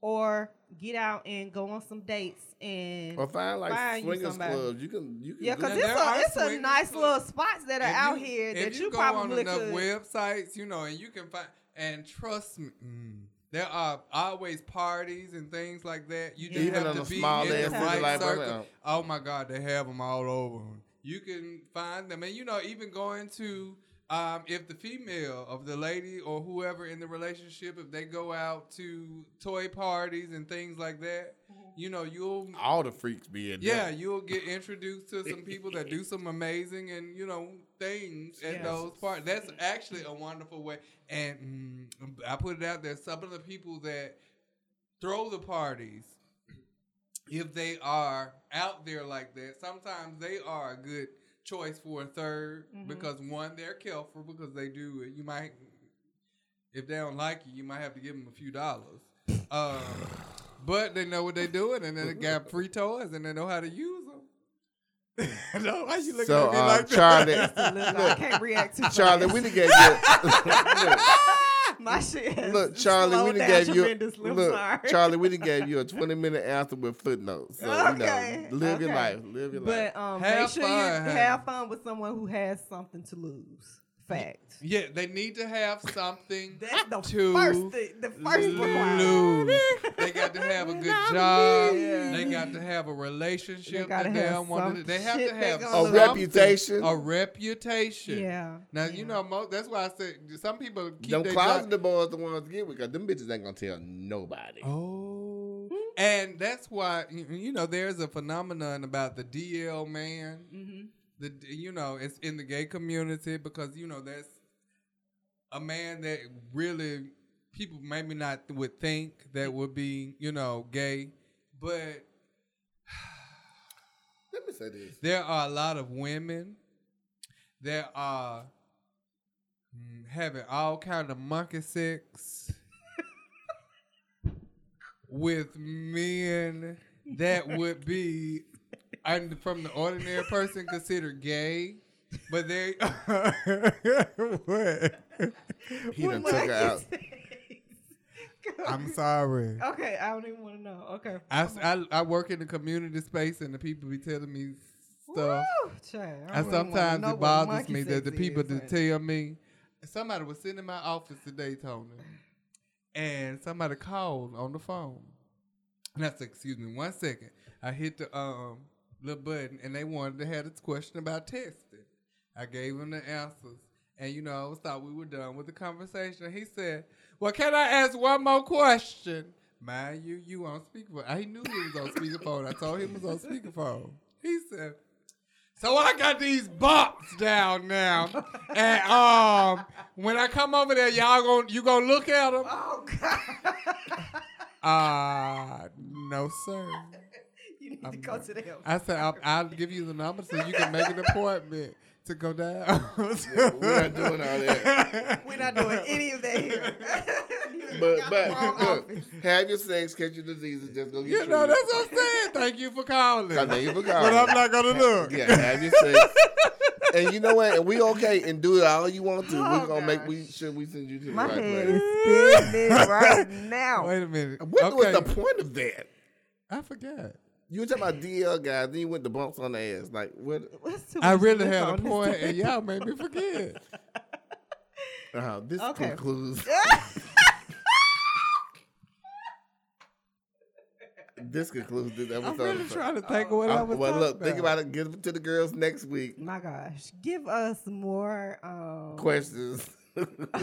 or get out and go on some dates and Or find like Find swingers clubs. You can you can yeah, because it's a it's a nice little spots that are If out you- here that you, go on enough could. websites, you know, and you can find. And trust me, mm, there are always parties and things like that. You just even have to a be small in ass the right like circle. Oh my God, they have them all over. You can find them, and you know, even going to um, if the female of the lady or whoever in the relationship, if they go out to toy parties and things like that, you know, you'll all the freaks be in yeah, there. you'll get introduced to some people that do some amazing and you know things at Yes. those parties. That's actually a wonderful way. And mm, I put it out there. Some of the people that throw the parties, if they are out there like that, sometimes they are a good choice for a 3rd Mhm. because one, they're careful because they do it. You might, if they don't like you, you might have to give them a few dollars. Um, but they know what they're doing, and then they got free toys, and they know how to use them. <laughs> no, why you looking So, at me uh, like Charlie- that? Look, I can't react too Charlie, fast. we done gave you. <laughs> <laughs> <laughs> My shit. look, Charlie, we slowed done down gave you. tremendously. Look, sorry. Charlie, we done gave you a <laughs> twenty minute answer with footnotes. So Okay, you know, live your life. Live your life. But um, Have make sure you fun, honey. have fun with someone who has something to lose. Fact. yeah, they need to have something <laughs> That's the to first thing. The first requirement. lose. They got to have a <laughs> good job. Yeah. They got to have a relationship They gotta that they have don't want to. some They have to have a reputation. A reputation. Yeah. Now yeah. you know mo- that's why I said some people keep them their closet job. boys the ones to get with, cause them bitches ain't gonna tell nobody. Oh, and that's why you you know there's a phenomenon about the DL man. Mm-hmm. The you know it's in the gay community because you know that's a man that really people maybe not would think that would be you know gay, but <sighs> Let me say this. there are a lot of women that are mm, having all kind of monkey sex <laughs> with men that would be and from the ordinary person considered gay but they what <laughs> He done took her out. i'm sorry Okay, I don't even want to know. Okay. I, I, I work in the community space and the people be telling me stuff Woo, child, I And really sometimes it bothers me that the people is, that tell me somebody was sitting in my office today, Tony, and somebody called on the phone. And I said, "Excuse me, one second. I hit the um little button, and they wanted to have this question about testing. I gave them the answers, and you know, I was thought we were done with the conversation. He said, "Well, can I ask one more question?" Mind you, you on speakerphone. He knew he was on speakerphone. I told him he was on speakerphone. He said, so I got these bumps down now, and um, when I come over there, y'all gon' you gonna look at them? Oh God! Uh no, sir. You need I'm go not. to them. I said I'll, I'll give you the number so you can make an appointment to go down. we're not doing all that. <laughs> We're not doing any of that here. <laughs> But but look, have your sex, catch your diseases, just go get You treated. know that's what I'm saying. Thank you for calling. Thank you for calling. But. I'm not gonna look. Yeah, have your sex. and you know what? And we okay and do it all you want to. Oh, We're gonna make we should we send you to the My right head place. is spinning right <laughs> now. Wait a minute. What okay. was the point of that? I forgot. You were talking about DL guys, then you went to bumps on the ass. Like what? I really had a on this point, table? and y'all made me forget. <laughs> Uh, this Okay. concludes. <laughs> this concludes this episode. I'm really trying to think of what I Uh, was well, talking look, think about it. Give it to the girls next week. My gosh, give us more um, Questions. <laughs>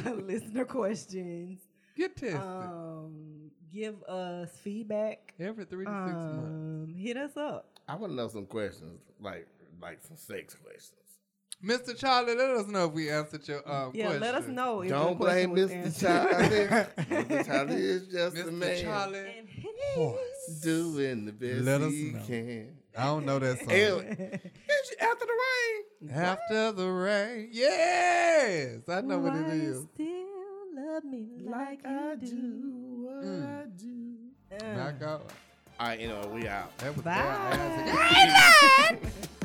listener questions. Get tested Um, give us feedback. every three to six months. Um, hit us up. I want to know some questions, like like some sex questions. Mr. Charlie, let us know if we answered your um, Yeah, question. let us know. If Don't your blame was Mr. Charlie. <laughs> Mr. Charlie is just a Mr. man Charlie. And Horse. doing the best Let us he know. can. I don't know that song. Ew. It's after the rain. After the rain. Yes. I know what Why it you is. Still love me like, you do. what Mm. I do. Uh, Knock out. All right, you know, we out. That was Bye. bad. Bye. <laughs>